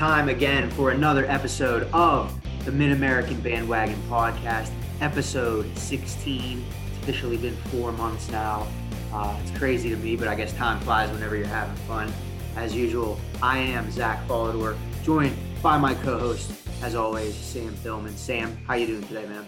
time again for another episode of the Mid American Bandwagon Podcast, episode 16. It's officially been four months now. Uh, it's crazy to me, but I guess time flies whenever you're having fun. As usual, I am Zach Follador, joined by my co-host, as always, Sam Tillman. Sam, how you doing today, man?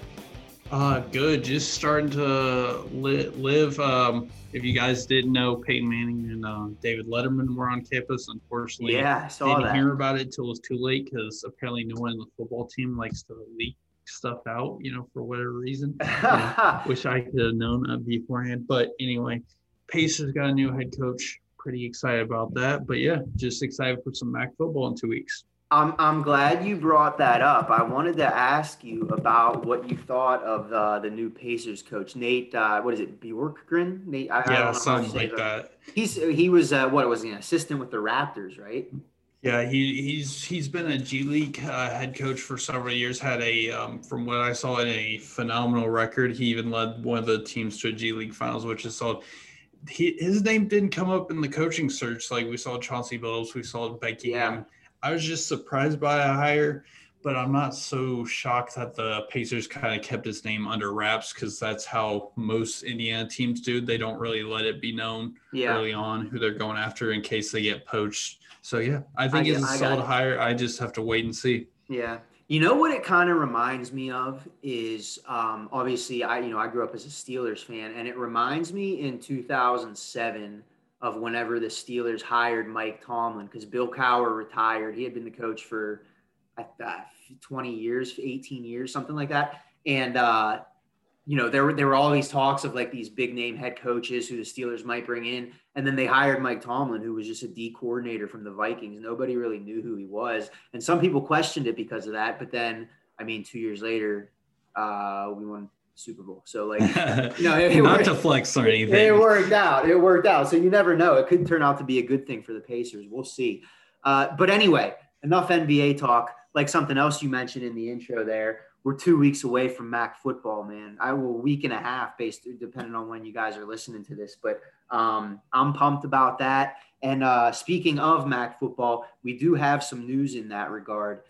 Uh, good. Just starting to li- live. Um, if you guys didn't know, Peyton Manning and uh, David Letterman were on campus. Unfortunately, yeah, I saw didn't that. hear about it until it was too late because apparently no one in the football team likes to leak stuff out, you know, for whatever reason. Wish I could have known that beforehand. But anyway, Pacers got a new head coach. Pretty excited about that. But yeah, just excited for some MAC football in two weeks. I'm I'm glad you brought that up. I wanted to ask you about what you thought of the the new Pacers coach, Nate. Uh, what is it, Bjorkgren? Nate. I, I don't Yeah, how something like that. He's he was uh, what was he an assistant with the Raptors, right? Yeah, he he's he's been a G League uh, head coach for several years. Had a um, from what I saw, in a phenomenal record. He even led one of the teams to a G League finals, which is solid. He, his name didn't come up in the coaching search like we saw Chauncey Billups, we saw Becky. Yeah. Hammond. I was just surprised by a hire, but I'm not so shocked that the Pacers kind of kept his name under wraps because that's how most Indiana teams do. They don't really let it be known Yeah. early on who they're going after in case they get poached. So yeah, I think I it's a I solid hire. I just have to wait and see. Yeah. You know what it kind of reminds me of is um, obviously I you know I grew up as a Steelers fan and it reminds me in 2007 of whenever the Steelers hired Mike Tomlin because Bill Cowher retired. He had been the coach for thought 20 years, 18 years, something like that. And uh, you know there were there were all these talks of like these big name head coaches who the Steelers might bring in, and then they hired Mike Tomlin, who was just a D coordinator from the Vikings. Nobody really knew who he was, and some people questioned it because of that. But then, I mean, two years later, uh, we won Super Bowl. So like, no, it, it Not worked, to flex or anything. it worked out. It worked out. So you never know. It could turn out to be a good thing for the Pacers. We'll see. Uh, but anyway, enough NBA talk. Like something else you mentioned in the intro there, we're two weeks away from MAC football, man. I will week and a half, based depending on when you guys are listening to this. But um, I'm pumped about that. And uh, speaking of MAC football, we do have some news in that regard.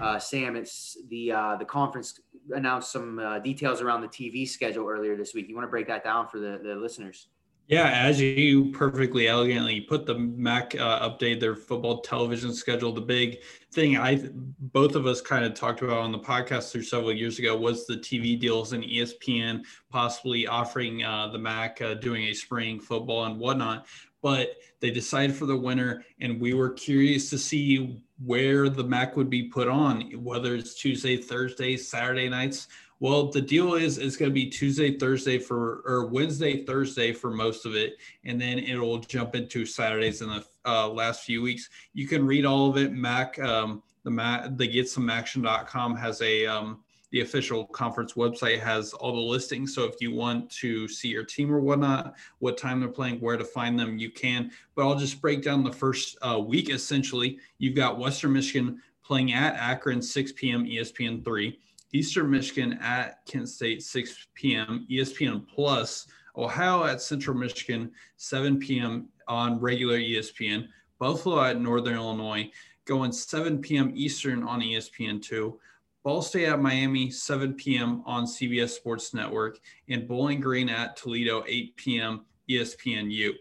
Uh, Sam, it's the uh, the conference announced some uh, details around the TV schedule earlier this week. You want to break that down for the, the listeners? Yeah, as you perfectly elegantly put the MAC uh, update their football television schedule. The big thing I both of us kind of talked about on the podcast through several years ago was the TV deals and ESPN possibly offering uh, the MAC uh, doing a spring football and whatnot. But they decided for the winter, and we were curious to see where the MAC would be put on, whether it's Tuesday, Thursday, Saturday nights. Well, the deal is it's going to be Tuesday, Thursday for, or Wednesday, Thursday for most of it, and then it'll jump into Saturdays in the uh, last few weeks. You can read all of it. Mac, um, the Mac, the GetSomeMACtion.com has a um, the official conference website has all the listings. So if you want to see your team or whatnot, what time they're playing, where to find them, you can. But I'll just break down the first uh, week. Essentially, you've got Western Michigan playing at Akron, 6 p.m. ESPN three. Eastern Michigan at Kent State, 6 p.m. ESPN Plus. Ohio at Central Michigan, 7 p.m. on regular ESPN. Buffalo at Northern Illinois, going 7 p.m. Eastern on E ESPN2. Ball State at Miami, 7 p.m. on CBS Sports Network. And Bowling Green at Toledo, 8 p.m. ESPNU.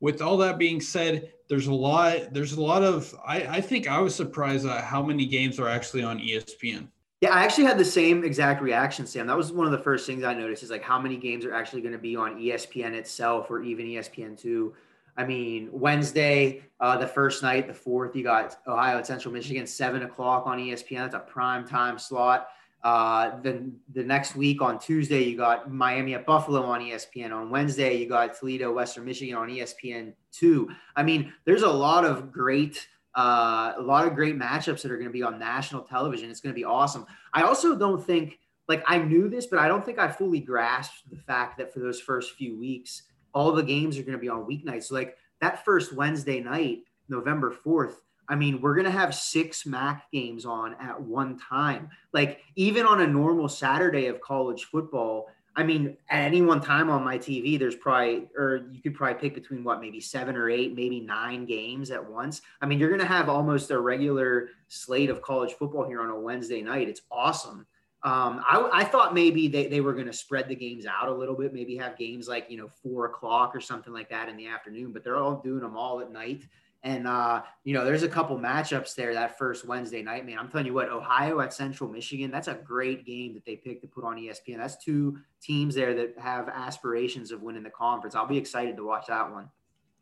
With all that being said, there's a lot. There's a lot of. I, I think I was surprised at how many games are actually on ESPN. Yeah, I actually had the same exact reaction, Sam. That was one of the first things I noticed is like how many games are actually going to be on ESPN itself or even E ESPN2. I mean, Wednesday, uh, the first night, the fourth, you got Ohio at Central Michigan, seven o'clock on ESPN. That's a prime time slot. Uh, then the next week on Tuesday, you got Miami at Buffalo on ESPN. On Wednesday, you got Toledo, Western Michigan on E ESPN2. I mean, there's a lot of great uh, a lot of great matchups that are going to be on national television. It's going to be awesome. I also don't think, like, I knew this, but I don't think I fully grasped the fact that for those first few weeks, all the games are going to be on weeknights. So, like, that first Wednesday night, November 4th, I mean, we're going to have six MAC games on at one time. Like, even on a normal Saturday of college football, I mean, at any one time on my TV, there's probably, or you could probably pick between what, maybe seven or eight, maybe nine games at once. I mean, you're going to have almost a regular slate of college football here on a Wednesday night. It's awesome. Um, I, I, thought maybe they, they were going to spread the games out a little bit, maybe have games like, you know, four o'clock or something like that in the afternoon, but they're all doing them all at night. And uh, you know, there's a couple matchups there that first Wednesday night, man. I'm telling you what, Ohio at Central Michigan, that's a great game that they picked to put on ESPN. That's two teams there that have aspirations of winning the conference. I'll be excited to watch that one.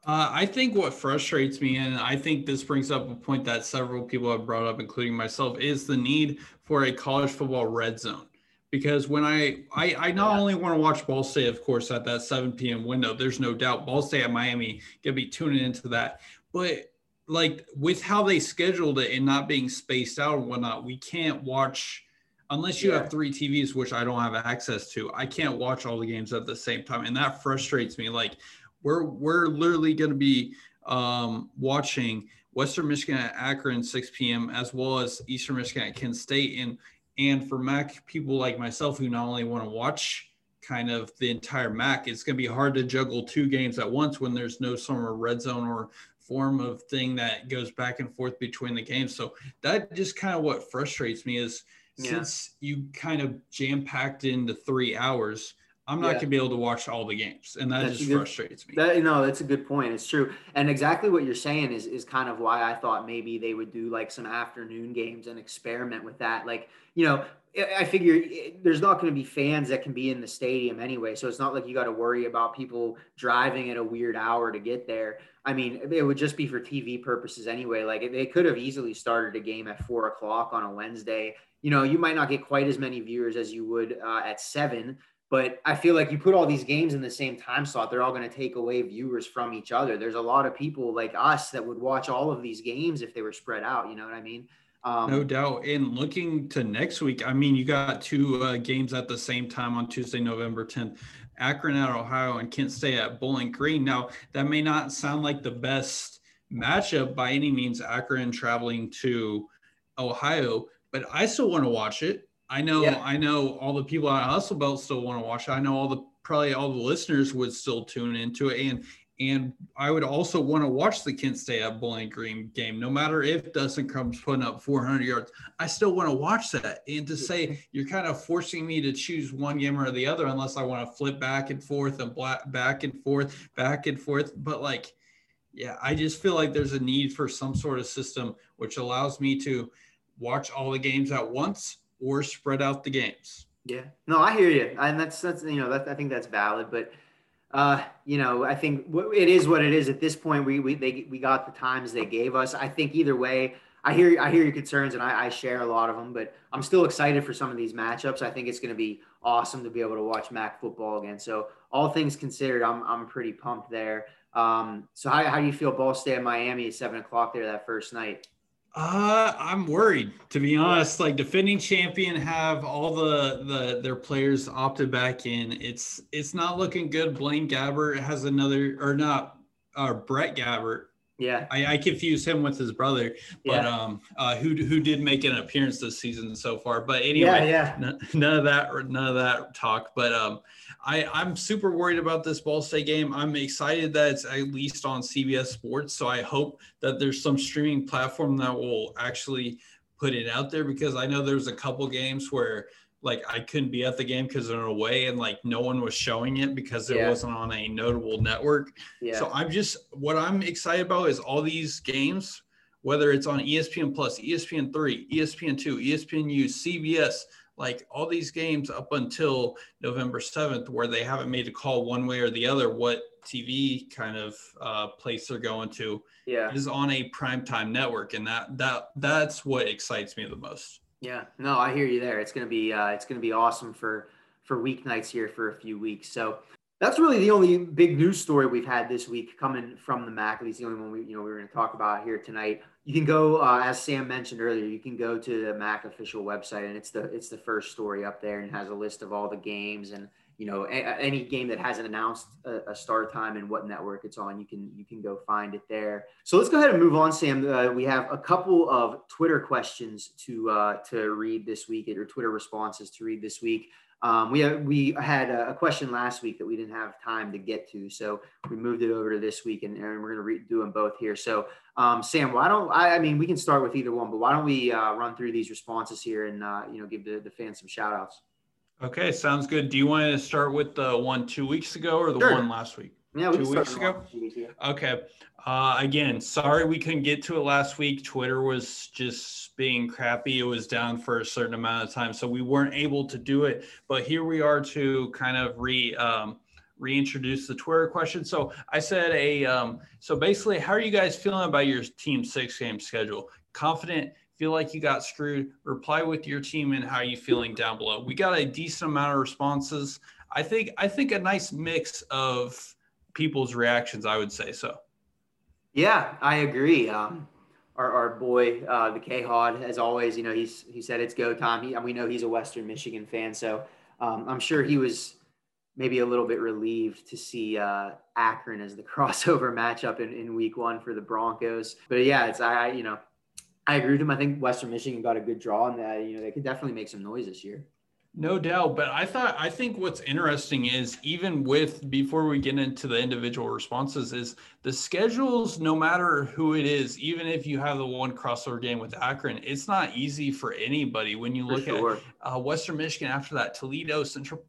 Uh, I think what frustrates me, and I think this brings up a point that several people have brought up, including myself, is the need for a college football red zone. Because when I I, I not only want to watch Ball State, of course, at that 7 p.m. window, there's no doubt Ball State at Miami gonna be tuning into that. But like with how they scheduled it and not being spaced out and whatnot, we can't watch unless you yeah. have three TVs, which I don't have access to. I can't watch all the games at the same time, and that frustrates me. Like we're we're literally going to be um, watching Western Michigan at Akron 6 p.m. as well as Eastern Michigan at Kent State, and and for MAC people like myself who not only want to watch kind of the entire MAC, it's going to be hard to juggle two games at once when there's no summer red zone or form of thing that goes back and forth between the games. So that just kind of what frustrates me is yeah. since you kind of jam packed into three hours, I'm not yeah. gonna be able to watch all the games, and that that's just good, frustrates me. That, no, that's a good point. It's true, and exactly what you're saying is is kind of why I thought maybe they would do like some afternoon games and experiment with that. Like you know, I figure there's not going to be fans that can be in the stadium anyway, so it's not like you got to worry about people driving at a weird hour to get there. I mean, it would just be for TV purposes anyway. Like they could have easily started a game at four o'clock on a Wednesday. You know, you might not get quite as many viewers as you would uh, at seven, but I feel like you put all these games in the same time slot, they're all going to take away viewers from each other. There's a lot of people like us that would watch all of these games if they were spread out. You know what I mean? Um, no doubt. And looking to next week, I mean, you got two uh, games at the same time on Tuesday, November 10th. Akron at Ohio and Kent State at Bowling Green. Now, that may not sound like the best matchup by any means, Akron traveling to Ohio, but I still want to watch it. I know, yeah. I know all the people at Hustle Belt still want to watch it. I know all the probably all the listeners would still tune into it, and and I would also want to watch the Kent State at Bowling Green game, no matter if Dustin Crum's putting up 400 yards. I still want to watch that. And to say mm-hmm. you're kind of forcing me to choose one game or the other, unless I want to flip back and forth and back and forth, back and forth. But like, yeah, I just feel like there's a need for some sort of system which allows me to watch all the games at once or spread out the games. Yeah, no, I hear you, and that's that's you know that I think that's valid, but uh, you know, I think it is what it is at this point. We we they we got the times they gave us. I think either way, I hear I hear your concerns and I, I share a lot of them, but I'm still excited for some of these matchups. I think it's going to be awesome to be able to watch MAC football again. So all things considered, I'm I'm pretty pumped there. Um, so how, how do you feel Ball State Miami at seven o'clock there that first night? Uh, I'm worried to be honest. Like defending champion have all the the their players opted back in. It's it's not looking good. Blaine Gabbert has another or not uh Brett Gabbert. Yeah. I, I confuse him with his brother, but yeah. um uh who who did make an appearance this season so far. But anyway, yeah, yeah. N- none of that none of that talk. But um I, I'm super worried about this Ball State game. I'm excited that it's at least on CBS Sports. So I hope that there's some streaming platform that will actually put it out there because I know there's a couple games where like I couldn't be at the game because they're away and like no one was showing it because it yeah. wasn't on a notable network. Yeah. So I'm just what I'm excited about is all these games, whether it's on ESPN Plus, ESPN three, ESPN two, ESPN U, CBS, like all these games up until November 7th, where they haven't made a call one way or the other what TV kind of uh, place they're going to, yeah, is on a primetime network, and that that that's what excites me the most. Yeah, no, I hear you there. It's gonna be uh, it's gonna be awesome for for weeknights here for a few weeks. So that's really the only big news story we've had this week coming from the MAC. At least the only one we you know we are going to talk about here tonight you can go uh, as Sam mentioned earlier. You can go to the Mac official website, and it's the it's the first story up there, and has a list of all the games and you know a, any game that hasn't announced a, a, start time and what network it's on. You can you can go find it there. So let's go ahead and move on, Sam. Uh, we have a couple of Twitter questions to uh, to read this week, or Twitter responses to read this week. Um, we have, we had a, question last week that we didn't have time to get to, so we moved it over to this week, and, and we're going to do them both here. So, um, Sam, why don't I? I mean, we can start with either one, but why don't we uh, run through these responses here and uh, you know give the, the fans some shout outs? Okay, sounds good. Do you want to start with the one two weeks ago or the sure. one last week? Yeah, two weeks ago. Okay. Uh, again, sorry we couldn't get to it last week. Twitter was just being crappy. It was down for a certain amount of time, so we weren't able to do it. But here we are to kind of re um, reintroduce the Twitter question. So I said a um, so basically, how are you guys feeling about your team six game schedule? Confident? Feel like you got screwed? Reply with your team and how are you feeling down below. We got a decent amount of responses. I think I think a nice mix of people's reactions. I would say so. Yeah, I agree. Um, our, our boy, uh, the K Hod, as always, you know, he's he said it's go time. He, we know he's a Western Michigan fan, so um, I'm sure he was maybe a little bit relieved to see uh, Akron as the crossover matchup in, in Week One for the Broncos. But yeah, it's I you know I agree with him. I think Western Michigan got a good draw, and that you know they could definitely make some noise this year. No doubt, but I thought I think what's interesting is even with before we get into the individual responses is the schedules. No matter who it is, even if you have the one crossover game with Akron, it's not easy for anybody. When you look sure. at uh, Western Michigan after that, Toledo, Central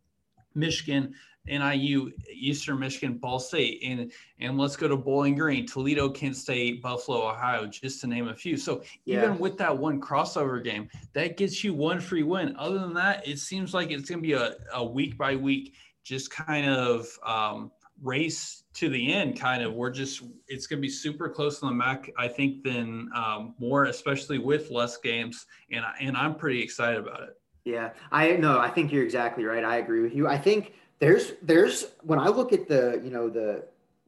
Michigan, NIU, Eastern Michigan, Ball State, and and let's go to Bowling Green, Toledo, Kent State, Buffalo, Ohio, just to name a few. So yeah. even with that one crossover game, that gets you one free win. Other than that, it seems like it's going to be a, a week by week, just kind of um, race to the end. Kind of, we're just it's going to be super close on the MAC, I think, than um, more, especially with less games, and and I'm pretty excited about it. Yeah, I know. I think you're exactly right. I agree with you. I think there's there's when I look at the you know the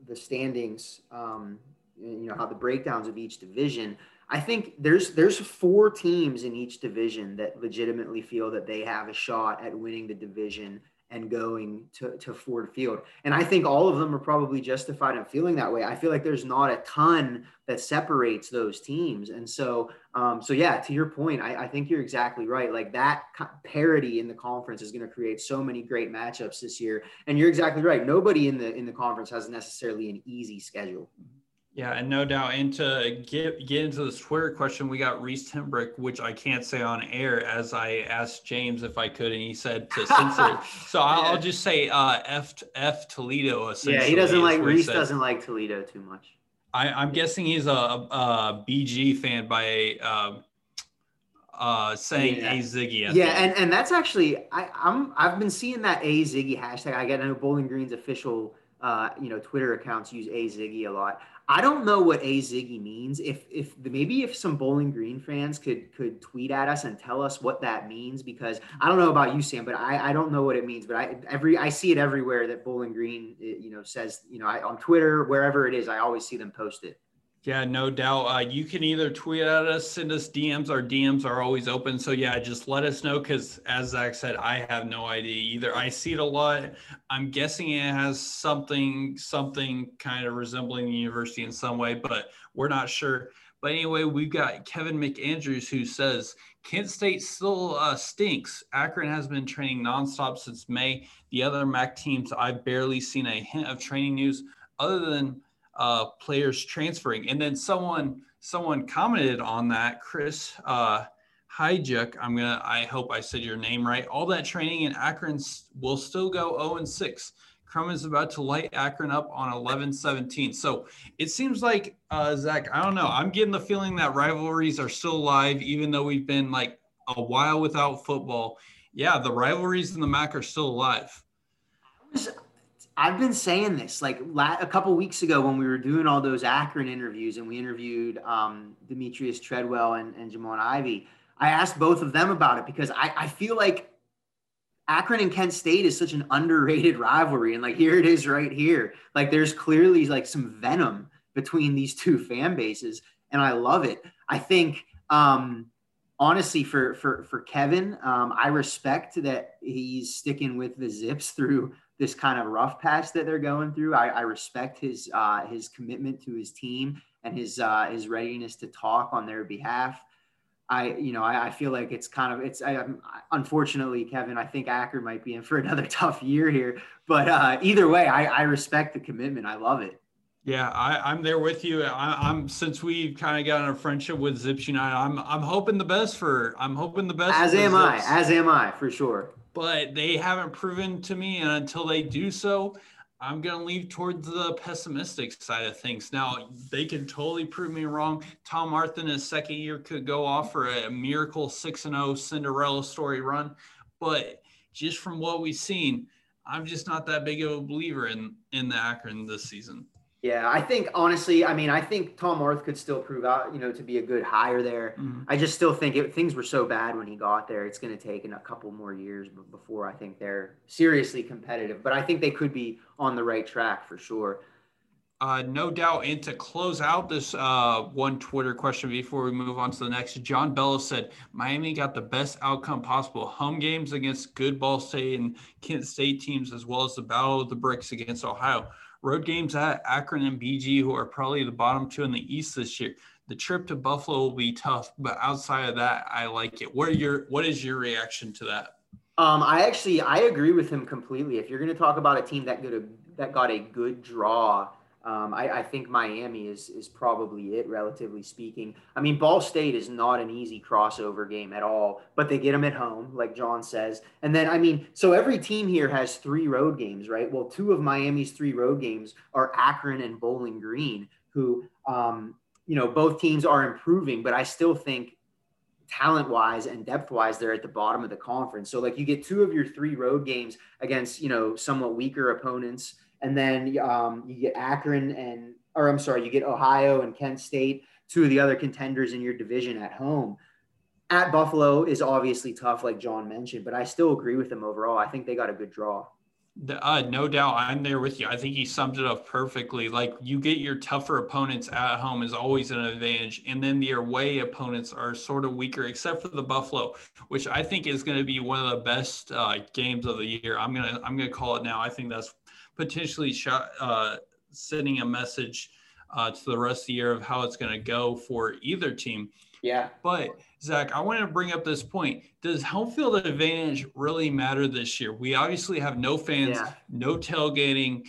the standings, um, you know how the breakdowns of each division. I think there's there's four teams in each division that legitimately feel that they have a shot at winning the division and going to, to Ford Field. And I think all of them are probably justified in feeling that way. I feel like there's not a ton that separates those teams. And so, um, so yeah, to your point, I, I think you're exactly right. Like that parity in the conference is going to create so many great matchups this year. And you're exactly right. Nobody in the, in the conference has necessarily an easy schedule. Yeah, and no doubt. And to get get into this Twitter question, we got Reese Timbrick, which I can't say on air, as I asked James if I could, and he said to censor. so I'll, I'll, just say uh, F F Toledo. Yeah, he doesn't like Reese doesn't like Toledo too much. I, am guessing he's a, a, BG fan by uh, uh, saying yeah. a Ziggy. Yeah, and, and that's actually I, I'm I've been seeing that a Ziggy hashtag. I get I know Bowling Green's official uh, you know Twitter accounts use a Ziggy a lot. I don't know what a Ziggy means. If if maybe if some Bowling Green fans could could tweet at us and tell us what that means, because I don't know about you, Sam, but I, I don't know what it means. But I every I see it everywhere that Bowling Green eh, you know says you know I, on Twitter wherever it is I always see them post it. Yeah, no doubt. Uh, you can either tweet at us, send us DMs. Our DMs are always open. So yeah, just let us know because as Zach said, I have no idea either. I see it a lot. I'm guessing it has something, something kind of resembling the university in some way, but we're not sure. But anyway, we've got Kevin McAndrews who says Kent State still uh, stinks. Akron has been training nonstop since May. The other MAC teams, I've barely seen a hint of training news other than uh, players transferring. And then someone someone commented on that, Chris uh, Hijuk. I'm gonna. I hope I said your name right. All that training in Akron will still go 0 and 6. Crum is about to light Akron up on 11 17. So it seems like, uh, Zach, I don't know. I'm getting the feeling that rivalries are still alive, even though we've been like a while without football. Yeah, the rivalries in the MAC are still alive. I've been saying this like la- a couple weeks ago when we were doing all those Akron interviews and we interviewed um, Demetrius Treadwell and, and Jamon Ivey. I asked both of them about it because I, I feel like Akron and Kent State is such an underrated rivalry. And like here it is right here. Like there's clearly like some venom between these two fan bases. And I love it. I think um, honestly for for for Kevin, um, I respect that he's sticking with the zips through this kind of rough patch that they're going through. I, I respect his uh, his commitment to his team and his uh, his readiness to talk on their behalf. I, you know, I, I, feel like it's kind of it's. I, unfortunately, Kevin, I think Akron might be in for another tough year here. But uh, either way, I, I respect the commitment. I love it. Yeah, I, am there with you. I, am since we've kind of gotten a friendship with Zips United. I'm I'm hoping the best for. I'm hoping the best. As am I. As am I for sure. But they haven't proven to me, and until they do so, I'm going to leave towards the pessimistic side of things. Now, they can totally prove me wrong. Tom Arth in his second year could go off for a miracle 6 0 Cinderella story run. But just from what we've seen, I'm just not that big of a believer in, in the Akron this season. Yeah, I think honestly, I mean, I think Tom Arth could still prove out, you know, to be a good hire there. Mm-hmm. I just still think it, things were so bad when he got there. It's going to take a couple more years before I think they're seriously competitive. But I think they could be on the right track for sure. Uh, no doubt. And to close out this uh, one Twitter question before we move on to the next, John Bellows said Miami got the best outcome possible: home games against good Ball State and Kent State teams, as well as the Battle of the Bricks against Ohio road games at Akron and BG, who are probably the bottom two in the East this year. The trip to Buffalo will be tough, but outside of that, I like it. What are your What is your reaction to that? Um, I actually I agree with him completely. If you're going to talk about a team that got a that got a good draw um, I, I, think Miami is is probably it, relatively speaking. I mean, Ball State is not an easy crossover game at all, but they get them at home, like John says. And then, I mean, so every team here has three road games, right? Well, two of Miami's three road games are Akron and Bowling Green, who, um, you know, both teams are improving, but I still think talent wise and depth wise, they're at the bottom of the conference. So, like, you get two of your three road games against, you know, somewhat weaker opponents and then um, you get Akron and, or I'm sorry, you get Ohio and Kent State, two of the other contenders in your division at home. At Buffalo is obviously tough, like John mentioned, but I still agree with them overall. I think they got a good draw. Uh, no doubt, I'm there with you. I think he summed it up perfectly. Like you get your tougher opponents at home is always an advantage, and then the away opponents are sort of weaker, except for the Buffalo, which I think is going to be one of the best uh, games of the year. I'm gonna I'm gonna call it now. I think that's potentially uh, sending a message uh, to the rest of the year of how it's going to go for either team. Yeah. But Zach, I want to bring up this point. Does home field advantage really matter this year? We obviously have no fans, yeah. no tailgating,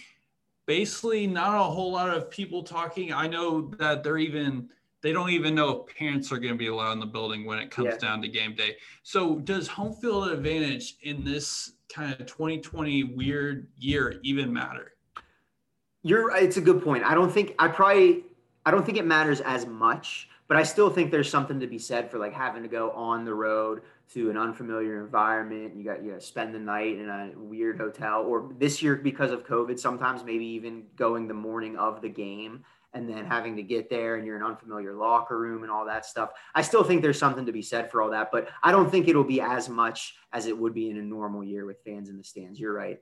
basically not a whole lot of people talking. I know that they're even they don't even know if parents are going to be allowed in the building when it comes yeah. down to game day. So does home field advantage in this kind of 2020 weird year even matter? You're it's a good point. I don't think I probably I don't think it matters as much, but I still think there's something to be said for like having to go on the road to an unfamiliar environment. You got you to spend the night in a weird hotel, or this year because of COVID, sometimes maybe even going the morning of the game and then having to get there and you're in an unfamiliar locker room and all that stuff. I still think there's something to be said for all that, but I don't think it'll be as much as it would be in a normal year with fans in the stands. You're right.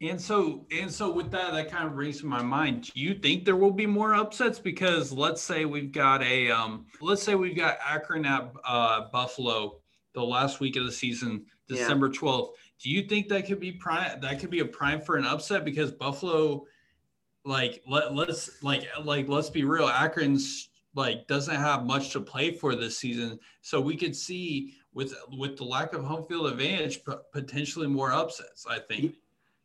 And so, and so with that, that kind of brings to my mind. Do you think there will be more upsets? Because let's say we've got a, um, let's say we've got Akron at uh, Buffalo the last week of the season, December twelfth. Do you think that could be prime? That could be a prime for an upset because Buffalo like let, let's like like let's be real akron's like doesn't have much to play for this season. So we could see with with the lack of home field advantage potentially more upsets i think.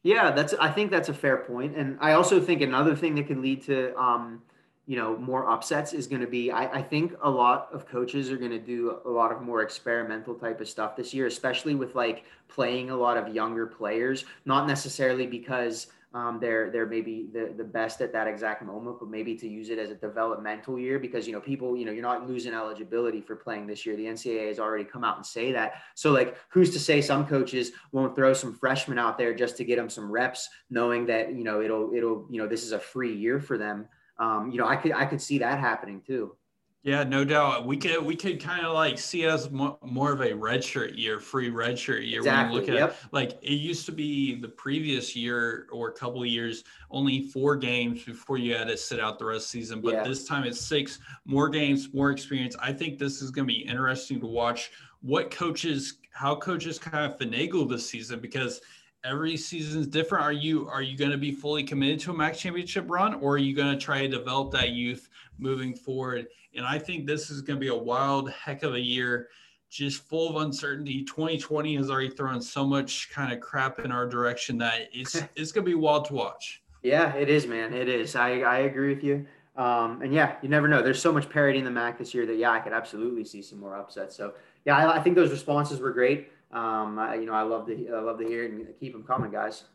Yeah that's i think that's a fair point. And i also think another thing that can lead to um you know more upsets is going to be I, I think a lot of coaches are going to do a lot of more experimental type of stuff this year especially with like playing a lot of younger players not necessarily because um, they're they're maybe the, the best at that exact moment, but maybe to use it as a developmental year because you know people you know you're not losing eligibility for playing this year. The NCAA has already come out and say that. So like, who's to say some coaches won't throw some freshmen out there just to get them some reps, knowing that you know it'll it'll you know this is a free year for them. Um, you know, I could I could see that happening too. Yeah, no doubt. We could we could kind of like see it as more, more of a redshirt year, free redshirt year. Exactly. When you look at yep. like it used to be the previous year or a couple of years, only four games before you had to sit out the rest of the season. But yeah. this time it's six, more games, more experience. I think this is going to be interesting to watch what coaches, how coaches kind of finagle this season because every season is different. Are you are you going to be fully committed to a MAC championship run, or are you going to try to develop that youth moving forward? And I think this is going to be a wild heck of a year, just full of uncertainty. 2020 has already thrown so much kind of crap in our direction that it's it's going to be wild to watch. Yeah, it is, man. It is. I I agree with you. Um, and yeah, you never know. There's so much parity in the MAC this year that yeah, I could absolutely see some more upsets. So yeah, I, I think those responses were great. Um, I, you know, I love to I love to hear it and keep them coming, guys.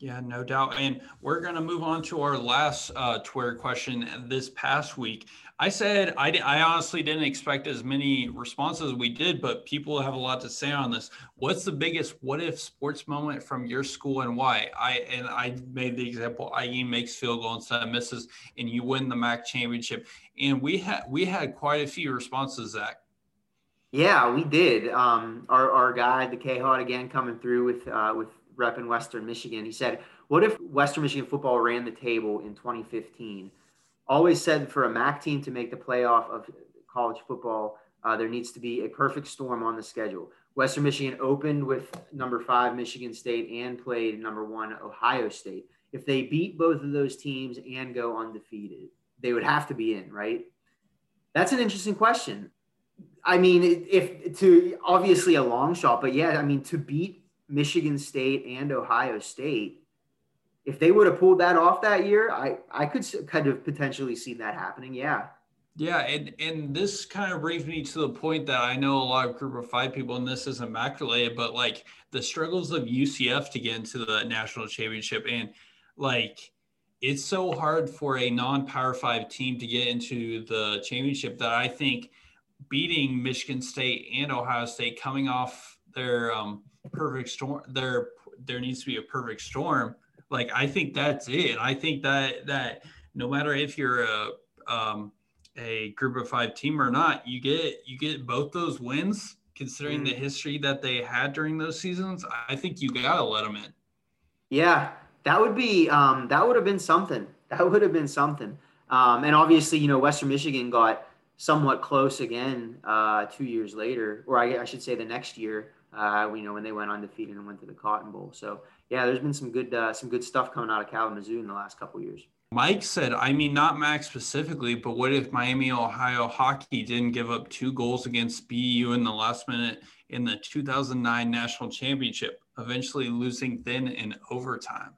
Yeah, no doubt. And we're going to move on to our last uh, Twitter question this past week. I said I, I honestly didn't expect as many responses as we did, but people have a lot to say on this. What's the biggest what if sports moment from your school and why? I and I made the example IE makes field goal instead of misses, and you win the MAC championship. And we had we had quite a few responses, Zach. Yeah, we did. Um, our, our guy, the K again, coming through with uh, with rep in Western Michigan. He said, "What if Western Michigan football ran the table in 2015? Always said for a MAC team to make the playoff of college football, uh, there needs to be a perfect storm on the schedule. Western Michigan opened with number five Michigan State and played number one Ohio State. If they beat both of those teams and go undefeated, they would have to be in, right? That's an interesting question. I mean, if to obviously a long shot, but yeah, I mean, to beat Michigan State and Ohio State, if they would have pulled that off that year, I I could kind of potentially see that happening. Yeah. Yeah, and and this kind of brings me to the point that I know a lot of group of five people, and this isn't MAC but like the struggles of UCF to get into the national championship, and like it's so hard for a non-power five team to get into the championship that I think beating Michigan State and Ohio State coming off their um, perfect storm. There, there needs to be a perfect storm. Like I think that's it. I think that that no matter if you're a um, a group of five team or not, you get you get both those wins. Considering mm. the history that they had during those seasons, I think you gotta let them in. Yeah, that would be um, that would have been something. That would have been something. Um, and obviously, you know, Western Michigan got somewhat close again uh, two years later, or I, I, should say the next year. Uh, you know when they went undefeated and went to the Cotton Bowl. So yeah, there's been some good uh, some good stuff coming out of Kalamazoo in the last couple years. Mike said, I mean, not Max specifically, but what if Miami Ohio hockey didn't give up two goals against BU in the last minute in the 2009 national championship, eventually losing then in overtime?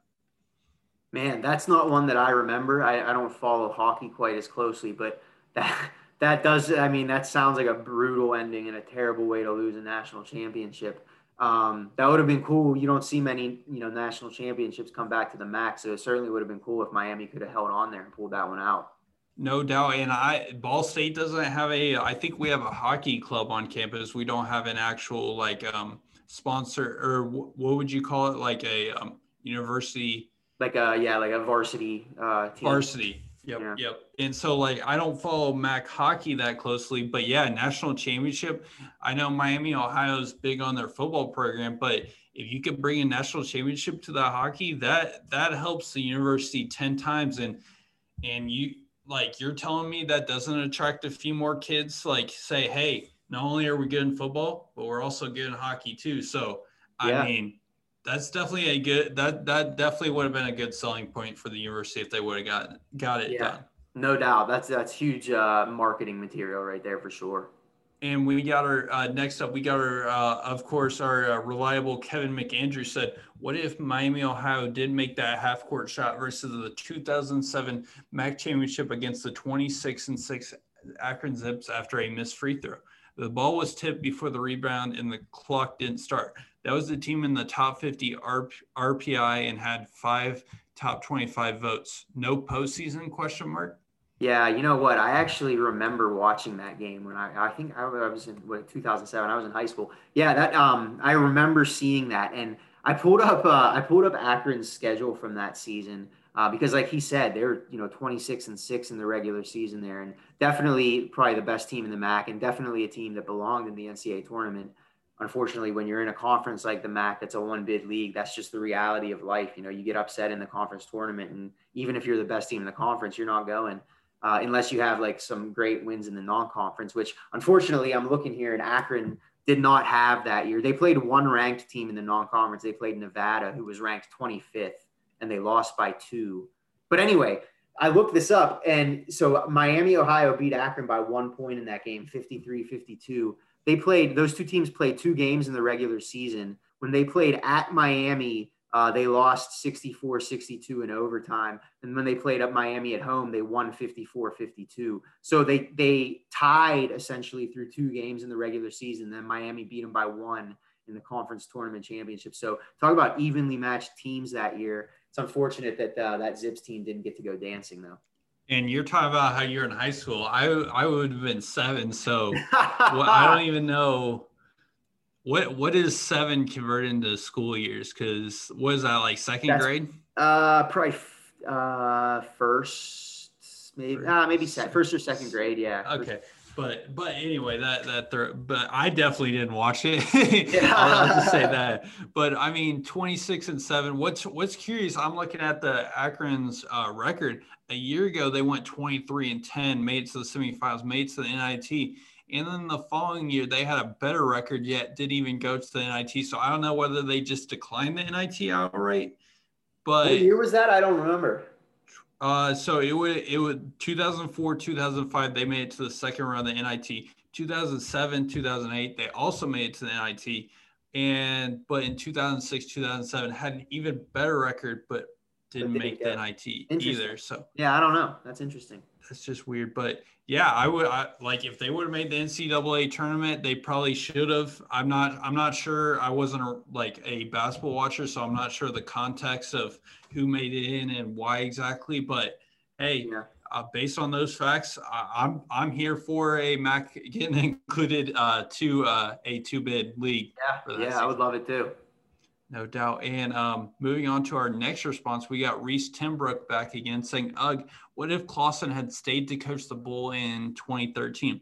Man, that's not one that I remember. I, I don't follow hockey quite as closely, but that that does i mean that sounds like a brutal ending and a terrible way to lose a national championship. Um, that would have been cool. You don't see many you know national championships come back to the max so it certainly would have been cool if miami could have held on there and pulled that one out. No doubt and i ball state doesn't have a i think we have a hockey club on campus. We don't have an actual like um sponsor or what would you call it? Like a um, university? Like a yeah like a varsity uh team. varsity Yep, yeah. yep. And so like I don't follow MAC hockey that closely, but yeah, national championship. I know Miami, Ohio is big on their football program, but if you could bring a national championship to the hockey, that that helps the university 10 times. And and you like you're telling me that doesn't attract a few more kids, like say, hey, not only are we good in football, but we're also good in hockey too. So yeah. I mean that's definitely a good that that definitely would have been a good selling point for the university if they would have got got it yeah, done. No doubt. That's that's huge uh, marketing material right there for sure. And we got our uh, next up. We got our, uh, of course, our uh, reliable Kevin McAndrew said, "What if Miami, Ohio, did make that half court shot versus the 2007 MAC championship against the 26 and six Akron Zips after a missed free throw? The ball was tipped before the rebound, and the clock didn't start. That was the team in the top 50 RPI and had five top 25 votes. No postseason question mark. Yeah, you know what? I actually remember watching that game when I I think I was in what, 2007. I was in high school. Yeah, that um I remember seeing that and I pulled up uh, I pulled up Akron's schedule from that season uh, because like he said they're you know 26 and 6 in the regular season there and definitely probably the best team in the MAC and definitely a team that belonged in the NCAA tournament unfortunately, when you're in a conference like the MAC, that's a one bid league. That's just the reality of life. You know, you get upset in the conference tournament, and even if you're the best team in the conference, you're not going uh, unless you have like some great wins in the non-conference. Which, unfortunately, I'm looking here, and Akron did not have that year. They played one ranked team in the non-conference. They played Nevada, who was ranked 25th, and they lost by two. But anyway, I looked this up, and so Miami, Ohio beat Akron by one point in that game, 53-52. They played; those two teams played two games in the regular season. When they played at Miami, uh, they lost 64 62 in overtime. And when they played up Miami at home, they won 54 52. So they, they tied essentially through two games in the regular season. Then Miami beat them by one in the conference tournament championship. So talk about evenly matched teams that year. It's unfortunate that uh, that Zips team didn't get to go dancing though. And you're talking about how you're in high school. I I would have been seven, so well, I don't even know what what is seven converted into school years? Because what is that like second That's, grade? Uh, probably uh first, maybe uh, maybe se- first or second grade. Yeah. Okay. But but anyway, that that third, but I definitely didn't watch it. I'll, just say that. But I mean, twenty six and seven. What's what's curious? I'm looking at the Akron's uh, record. A year ago, they went twenty three and ten, made it to the semifinals, made it to the NIT and then the following year, they had a better record yet, didn't even go to the NIT. So I don't know whether they just declined the NIT outright. But what year was that? I don't remember. Uh, so it would it would 2004 2005 they made it to the second round of the NIT 2007 2008 they also made it to the NIT and but in 2006 2007 had an even better record but didn't, didn't make the NIT either so. Yeah I don't know. That's interesting. That's just weird but yeah, I would I, like if they would have made the NCAA tournament, they probably should have. I'm not I'm not sure. I wasn't a, like a basketball watcher, so I'm not sure the context of who made it in and why exactly. But hey, yeah. uh, based on those facts, I, am I'm, I'm here for a MAC getting included uh, to uh, a two bid league. Yeah, yeah, season. I would love it too. No doubt. And um, moving on to our next response, we got Reese Timbrook back again saying, Ugh, what if Clawson had stayed to coach the Bull in 2013?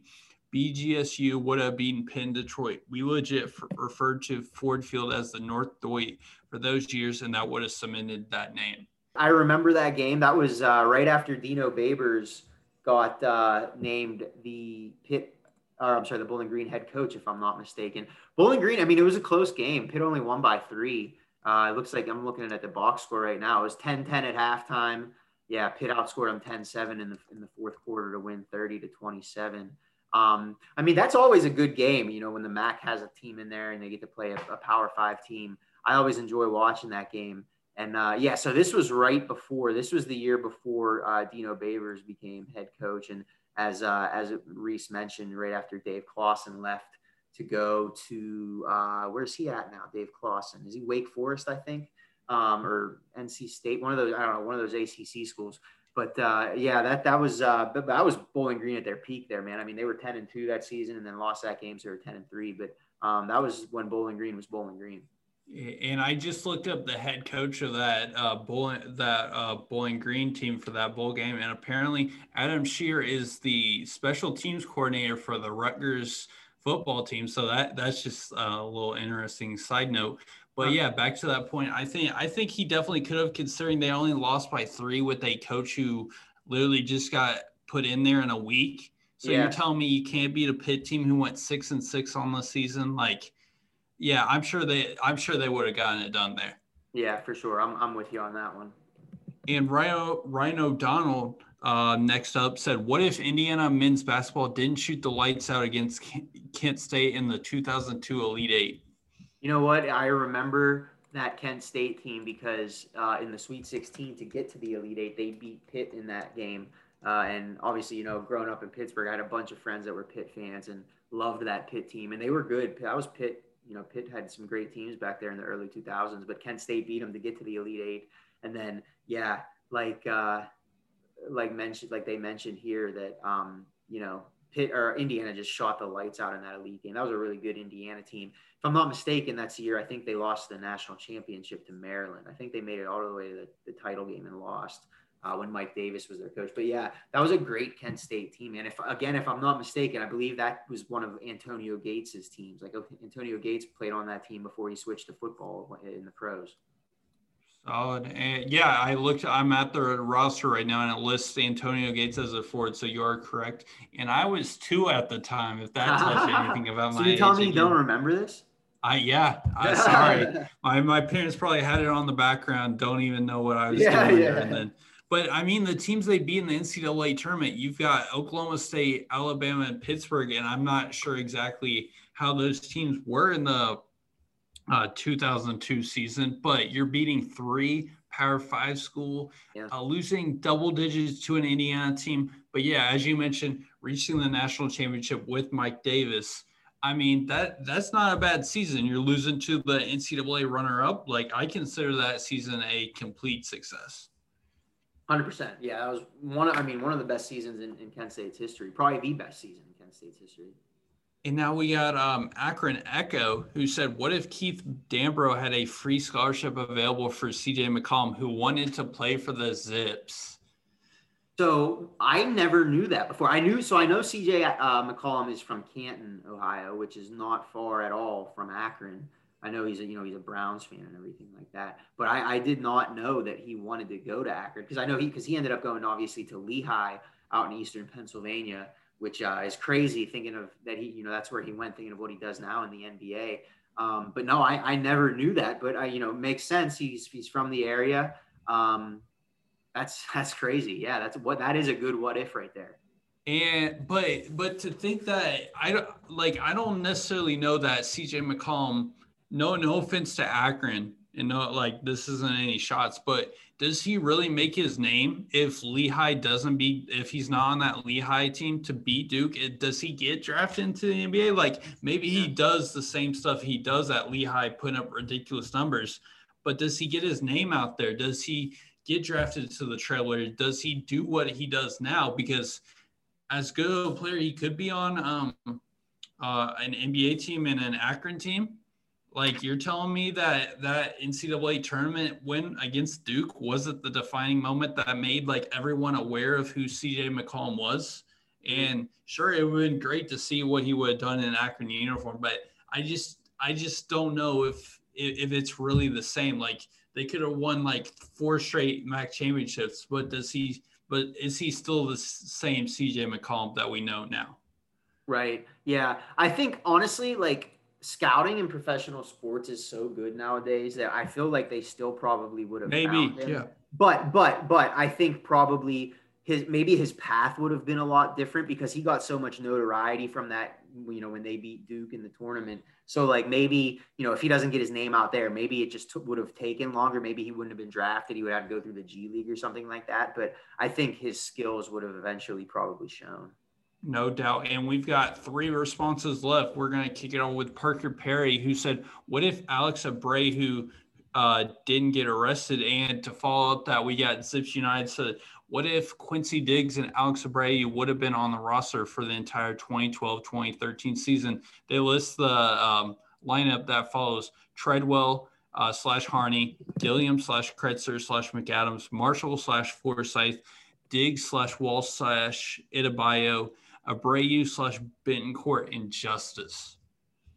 BGSU would have beaten Penn Detroit. We legit referred to Ford Field as the North Doit for those years, and that would have cemented that name. I remember that game. That was uh, right after Dino Babers got uh, named the Pitt or I'm sorry, the Bowling Green head coach, if I'm not mistaken. Bowling Green, I mean, it was a close game. Pitt only won by three. Uh, it looks like I'm looking at the box score right now. It was 10 10 at halftime. Yeah, Pitt outscored them 10 7 in the, in the fourth quarter to win 30 to 27. Um, I mean, that's always a good game, you know, when the MAC has a team in there and they get to play a, a Power Five team. I always enjoy watching that game. And uh, yeah, so this was right before, this was the year before uh, Dino Babers became head coach. And as uh, as Reese mentioned, right after Dave Clawson left to go to uh, where's he at now? Dave Clawson is he Wake Forest, I think, um, or NC State, one of those I don't know, one of those ACC schools. But uh, yeah, that that was uh, that was Bowling Green at their peak there, man. I mean, they were ten and two that season, and then lost that game, so they were ten and three. But um, that was when Bowling Green was Bowling Green. And I just looked up the head coach of that uh, bowling that uh, Bowling Green team for that bowl game, and apparently Adam Scheier is the special teams coordinator for the Rutgers football team. So that that's just a little interesting side note. But yeah, back to that point, I think I think he definitely could have, considering they only lost by three with a coach who literally just got put in there in a week. So yeah. you're telling me you can't beat a Pitt team who went six and six on the season, like yeah, I'm sure they I'm sure they would have gotten it done there. Yeah, for sure. I'm I'm with you on that one. And Ryan Ryan O'Donnell uh, next up said, "What if Indiana men's basketball didn't shoot the lights out against Kent State in the 2002 Elite Eight?" You know what? I remember that Kent State team because uh, in the Sweet 16 to get to the Elite Eight, they beat Pitt in that game. Uh, and obviously, you know, growing up in Pittsburgh, I had a bunch of friends that were Pitt fans and loved that Pitt team, and they were good. I was Pitt you know, Pitt had some great teams back there in the early 2000s, but Kent State beat them to get to the Elite Eight. And then, yeah, like uh, like mentioned, like they mentioned here that um, you know, Pitt or Indiana just shot the lights out in that elite game. That was a really good Indiana team. If I'm not mistaken, that's the year I think they lost the national championship to Maryland. I think they made it all the way to the, the title game and lost uh, when Mike Davis was their coach. But yeah, that was a great Kent State team. And if again, if I'm not mistaken, I believe that was one of Antonio Gates's teams. Like Antonio Gates played on that team before he switched to football in the pros. Solid. And yeah, I looked, I'm at the roster right now and it lists Antonio Gates as a forward. So you are correct. And I was two at the time, if that tells you anything about so my you tell me you don't remember this? I, yeah, I'm sorry. my, my parents probably had it on the background. Don't even know what I was Yeah, doing yeah. there. And then, but I mean, the teams they beat in the NCAA tournament, you've got Oklahoma State, Alabama, and Pittsburgh. And I'm not sure exactly how those teams were in the uh, 2002 season, but you're beating three Power Five school, Yeah. uh, losing double digits to an Indiana team. But yeah, as you mentioned, reaching the national championship with Mike Davis. I mean that that's not a bad season. You're losing to the NCAA runner-up. Like I consider that season a complete success. Hundred percent. Yeah, that was one. Of, I mean, one of the best seasons in, in Kent State's history. Probably the best season in Kent State's history. And now we got um, Akron Echo, who said, "What if Keith Dambrot had a free scholarship available for CJ McCollum, who wanted to play for the Zips?" So I never knew that before. I knew. So I know CJ uh, McCollum is from Canton, Ohio, which is not far at all from Akron. I know he's a you know he's a Browns fan and everything like that. But I, I did not know that he wanted to go to Akron because I know he because he ended up going obviously to Lehigh out in eastern Pennsylvania, which uh, is crazy thinking of that he you know that's where he went thinking of what he does now in the NBA. Um, but no, I, I never knew that. But I you know makes sense. He's he's from the area. Um, that's that's crazy. Yeah, that's what that is a good what if right there. And but but to think that I don't like I don't necessarily know that CJ McCollum. No, no offense to Akron, and no like this isn't any shots, but does he really make his name if Lehigh doesn't beat if he's not on that Lehigh team to beat Duke? It, does he get drafted into the NBA? Like maybe he does the same stuff he does at Lehigh, putting up ridiculous numbers, but does he get his name out there? Does he get drafted to the Trailblazers? Does he do what he does now? Because as good a player he could be on um, uh, an NBA team and an Akron team. Like you're telling me that that NCAA tournament win against Duke wasn't the defining moment that made like everyone aware of who CJ McCollum was. And sure, it would have been great to see what he would have done in Akron uniform, but I just I just don't know if, if it's really the same. Like they could have won like four straight MAC championships, but does he? But is he still the same CJ McCollum that we know now? Right. Yeah. I think honestly, like scouting in professional sports is so good nowadays that I feel like they still probably would have Maybe, found him. yeah. But but but I think probably his maybe his path would have been a lot different because he got so much notoriety from that you know when they beat Duke in the tournament. So like maybe you know if he doesn't get his name out there, maybe it just took, would have taken longer. Maybe he wouldn't have been drafted. He would have to go through the G League or something like that. But I think his skills would have eventually probably shown. No doubt. And we've got three responses left. We're going to kick it on with Parker Perry, who said, What if Alex Abreu who uh, didn't get arrested? And to follow up that, we got Zips United said, What if Quincy Diggs and Alex Abreu would have been on the roster for the entire 2012 2013 season? They list the um, lineup that follows Treadwell. Uh, slash Harney, Gilliam slash Kretzer slash McAdams, Marshall slash Forsythe, Diggs slash Wall slash Ibitayo, Abreu slash Betancourt and Justice.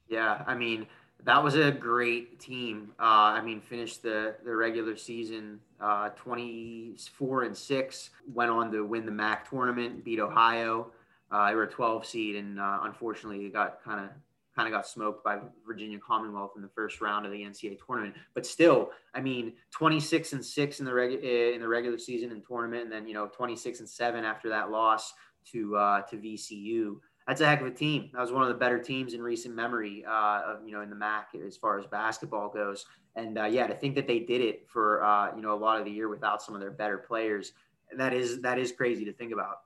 Yeah, I mean that was a great team. Uh, I mean, finished the the regular season uh, twenty four and six. Went on to win the MAC tournament, beat Ohio. Uh, they were a twelve seed, and uh, unfortunately, it got kind of kind of got smoked by Virginia Commonwealth in the first round of the NCAA tournament. But still, I mean, twenty six and six in the reg- in the regular season and tournament, and then you know twenty six and seven after that loss to uh, to VCU that's a heck of a team. That was one of the better teams in recent memory uh, of you know in the MAC as far as basketball goes. And uh, yeah, to think that they did it for uh, you know a lot of the year without some of their better players, that is that is crazy to think about.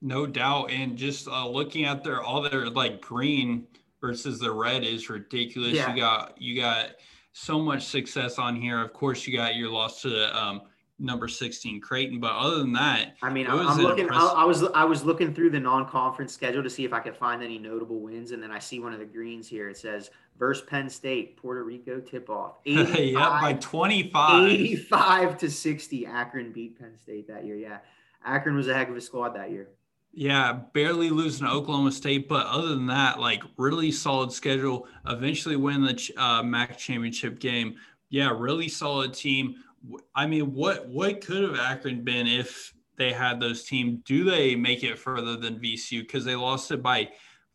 No doubt. And just uh, looking at their all their like green versus the red is ridiculous. Yeah. You got you got so much success on here. Of course, you got your loss to um, number 16 Creighton, but other than that, I mean, I'm, looking. I, I was I was looking through the non-conference schedule to see if I could find any notable wins, and then I see one of the greens here. It says versus Penn State, Puerto Rico tip-off. yeah, by 85 25. 85 to 60. Akron beat Penn State that year. Yeah, Akron was a heck of a squad that year. Yeah, barely losing to Oklahoma State, but other than that, like really solid schedule. Eventually win the uh, MAC championship game. Yeah, really solid team. I mean, what what could have Akron been if they had those teams? Do they make it further than VCU because they lost it by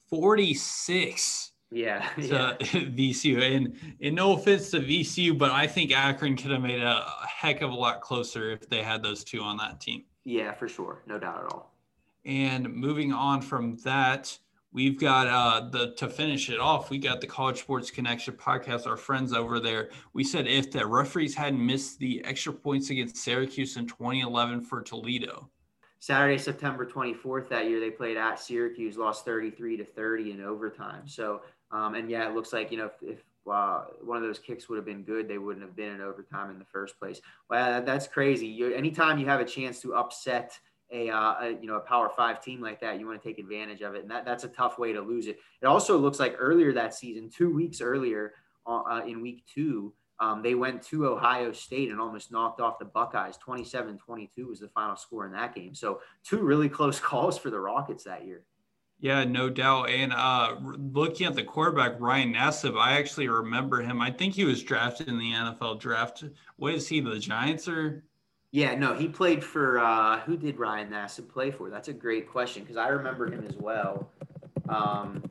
46? Yeah, to yeah. VCU. And, and no offense to VCU, but I think Akron could have made a heck of a lot closer if they had those two on that team. Yeah, for sure. No doubt at all. And moving on from that, we've got uh, the to finish it off. We got the College Sports Connection podcast. Our friends over there. We said if the referees hadn't missed the extra points against Syracuse in 2011 for Toledo. Saturday, September 24th that year, they played at Syracuse, lost 33 to 30 in overtime. So, um, and yeah, it looks like you know if, if uh, one of those kicks would have been good, they wouldn't have been in overtime in the first place. Well, that's crazy. You, anytime you have a chance to upset a, uh, a, you know a power five team like that you want to take advantage of it and that, that's a tough way to lose it it also looks like earlier that season two weeks earlier uh, uh in week two um, they went to ohio state and almost knocked off the buckeyes 27-22 was the final score in that game so two really close calls for the rockets that year yeah, no doubt. And uh, looking at the quarterback, Ryan Nassib, I actually remember him. I think he was drafted in the NFL draft. What is he, the Giants or? Yeah, no, he played for uh, who did Ryan Nassib play for? That's a great question because I remember him as well. Um,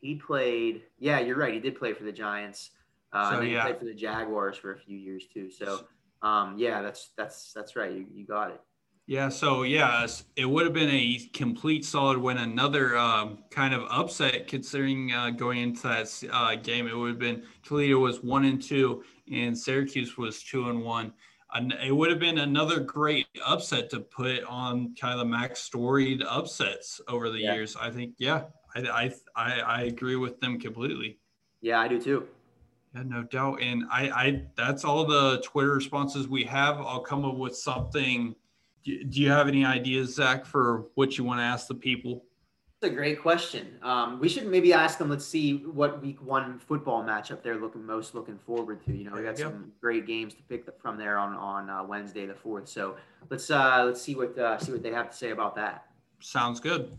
he played. Yeah, you're right. He did play for the Giants. Uh, so, and yeah. he played for the Jaguars for a few years too. So, um, yeah, that's that's that's right. You, you got it. Yeah, so yeah, it would have been a complete solid win. Another um, kind of upset considering uh, going into that uh, game. It would have been Toledo was one and two, and Syracuse was two and one it would have been another great upset to put on kind of the max storied upsets over the yeah. years. I think, yeah, I, I, I agree with them completely. Yeah, I do too. Yeah, no doubt. And I, I, that's all the Twitter responses we have. I'll come up with something. Do you have any ideas, Zach, for what you want to ask the people? A great question. Um, we should maybe ask them. Let's see what week one football matchup they're looking most looking forward to. You know, we got some great games to pick from there on on uh, Wednesday the fourth. So let's uh, let's see what uh, see what they have to say about that. Sounds good.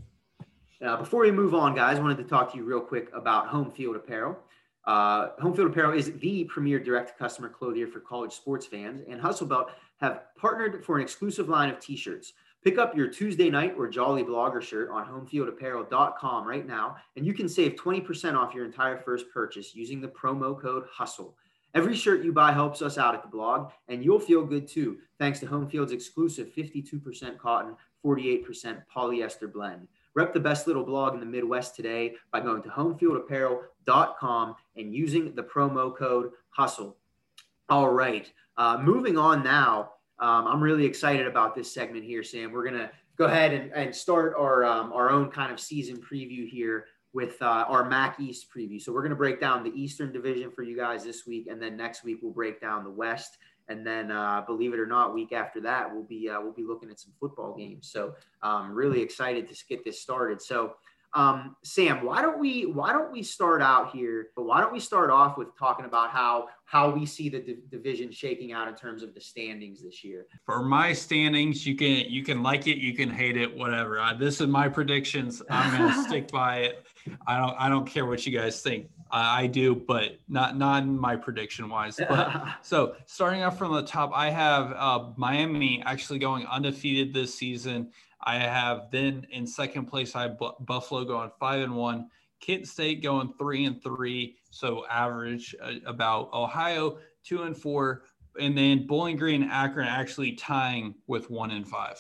Uh, before we move on, guys, I wanted to talk to you real quick about Home Field Apparel. Uh, Home Field Apparel is the premier direct customer clothier for college sports fans, and Hustle Belt have partnered for an exclusive line of T-shirts. Pick up your Tuesday night or Jolly Blogger shirt on homefieldapparel.com right now, and you can save 20% off your entire first purchase using the promo code HUSTLE. Every shirt you buy helps us out at the blog, and you'll feel good too, thanks to Homefield's exclusive 52% cotton, 48% polyester blend. Rep the best little blog in the Midwest today by going to homefieldapparel.com and using the promo code HUSTLE. All right, uh, moving on now um, I'm really excited about this segment here, Sam. We're gonna go ahead and, and start our um, our own kind of season preview here with uh, our MAC East preview. So we're gonna break down the Eastern Division for you guys this week, and then next week we'll break down the West. And then, uh, believe it or not, week after that we'll be uh, we'll be looking at some football games. So I'm um, really excited to get this started. So um, Sam, why don't we why don't we start out here? But why don't we start off with talking about how how we see the d- division shaking out in terms of the standings this year? For my standings, you can you can like it, you can hate it, whatever. Uh, this is my predictions. I'm gonna stick by it. I don't I don't care what you guys think. I, I do, but not not my prediction wise. But so starting off from the top, I have uh, Miami actually going undefeated this season. I have then in second place, I have Buffalo going five and one, Kent State going three and three, so average uh, about Ohio two and four, and then Bowling Green and Akron actually tying with one and five.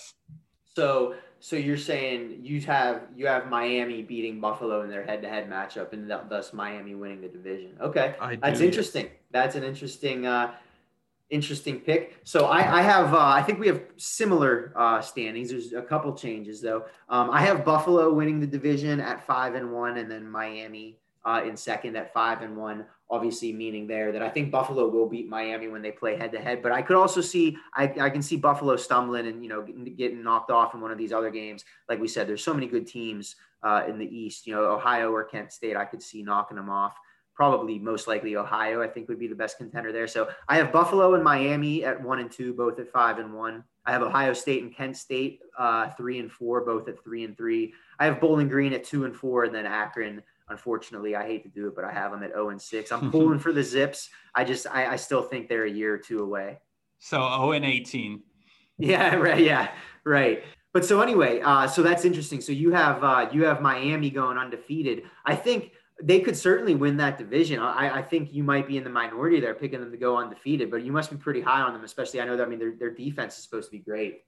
So, so you're saying you have you have Miami beating Buffalo in their head-to-head matchup, and thus Miami winning the division. Okay, that's interesting. That's an interesting. Uh, interesting pick. So I, I have, uh, I think we have similar uh, standings. There's a couple changes though. Um, I have Buffalo winning the division at five and one, and then Miami uh, in second at five and one. Obviously, meaning there that I think Buffalo will beat Miami when they play head to head. But I could also see, I, I can see Buffalo stumbling and you know getting, knocked off in one of these other games. Like we said, there's so many good teams uh, in the East. You know, Ohio or Kent State, I could see knocking them off probably most likely Ohio, I think would be the best contender there. So I have Buffalo and Miami at one and two, both at five and one. I have Ohio State and Kent State uh, three and four, both at three and three. I have Bowling Green at two and four, and then Akron. Unfortunately, I hate to do it, but I have them at zero and six. I'm pulling for the Zips. I just, I, I still think they're a year or two away. So 0 and 18. Yeah, right. Yeah, right. But so anyway, uh, so that's interesting. So you have uh, you have Miami going undefeated. I think they could certainly win that division. I, I think you might be in the minority there, picking them to go undefeated, but you must be pretty high on them, especially. I know that. I mean, their their defense is supposed to be great.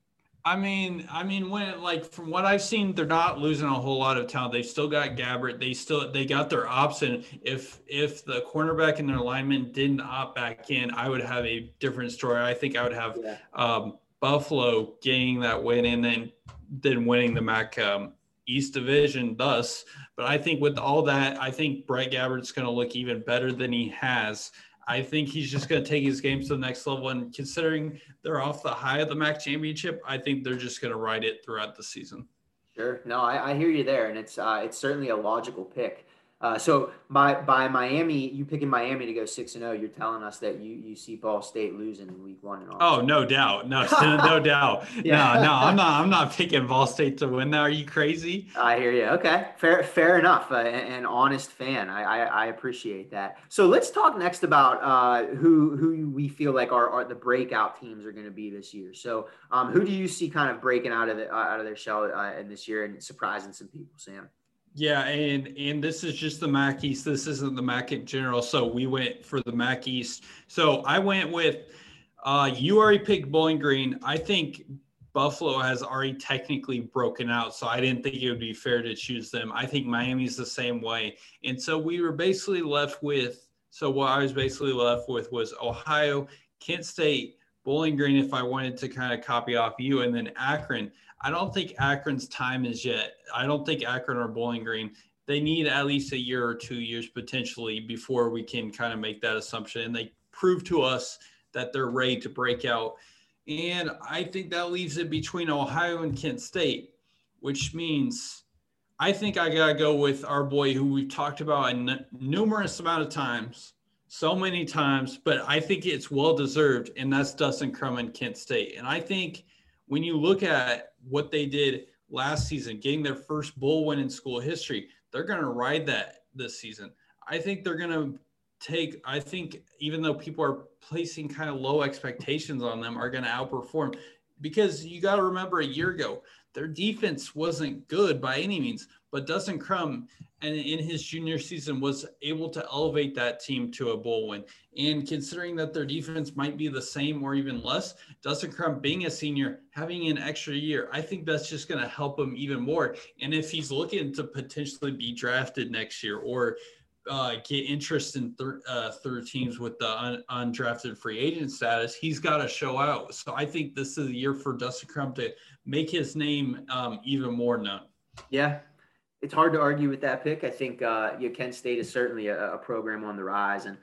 I mean, I mean, when like from what I've seen, they're not losing a whole lot of talent. They've still got Gabbert. They still they got their option. If if the cornerback and their lineman didn't opt back in, I would have a different story. I think I would have yeah. um, Buffalo getting that win and then then winning the MAC um, East Division. Thus, but I think with all that, I think Brett Gabbert's going to look even better than he has. I think he's just going to take his games to the next level. And considering they're off the high of the MAC championship, I think they're just going to ride it throughout the season. Sure. No, I, I hear you there, and it's uh, it's certainly a logical pick. Uh, so by by Miami, you picking Miami to go six and zero, oh, you're telling us that you you see Ball State losing in week one and all. Oh, no doubt, no no doubt. yeah. No, no, I'm not I'm not picking Ball State to win. Now, are you crazy? I hear you. Okay, fair fair enough. Uh, an honest fan. I, I, I appreciate that. So let's talk next about uh, who who we feel like are, are the breakout teams are going to be this year. So um, who do you see kind of breaking out of the, out of their shell uh, in this year and surprising some people, Sam? Yeah, and and this is just the MAC East. This isn't the MAC in general. So we went for the MAC East. So I went with uh, you already picked Bowling Green. I think Buffalo has already technically broken out, so I didn't think it would be fair to choose them. I think Miami's the same way, and so we were basically left with. So what I was basically left with was Ohio, Kent State, Bowling Green. If I wanted to kind of copy off you, and then Akron. I don't think Akron's time is yet. I don't think Akron or Bowling Green. They need at least a year or two years potentially before we can kind of make that assumption. And they prove to us that they're ready to break out. And I think that leaves it between Ohio and Kent State, which means I think I got to go with our boy who we've talked about a numerous amount of times, so many times, but I think it's well deserved. And that's Dustin Crum and Kent State. And I think when you look at what they did last season, getting their first bowl win in school history, they're going to ride that this season. I think they're going to take, I think, even though people are placing kind of low expectations on them, are going to outperform because you got to remember a year ago, their defense wasn't good by any means, but Dustin Crum and in his junior season was able to elevate that team to a bowl win. And considering that their defense might be the same or even less, Dustin Crum being a senior, having an extra year, I think that's just going to help him even more. And if he's looking to potentially be drafted next year or uh, get interest in uh, third teams with the un- undrafted free agent status, he's got to show out. So I think this is a year for Dustin Crum to make his name um, even more known. Yeah, it's hard to argue with that pick. I think uh, you know, Kent State is certainly a, a, program on the rise, and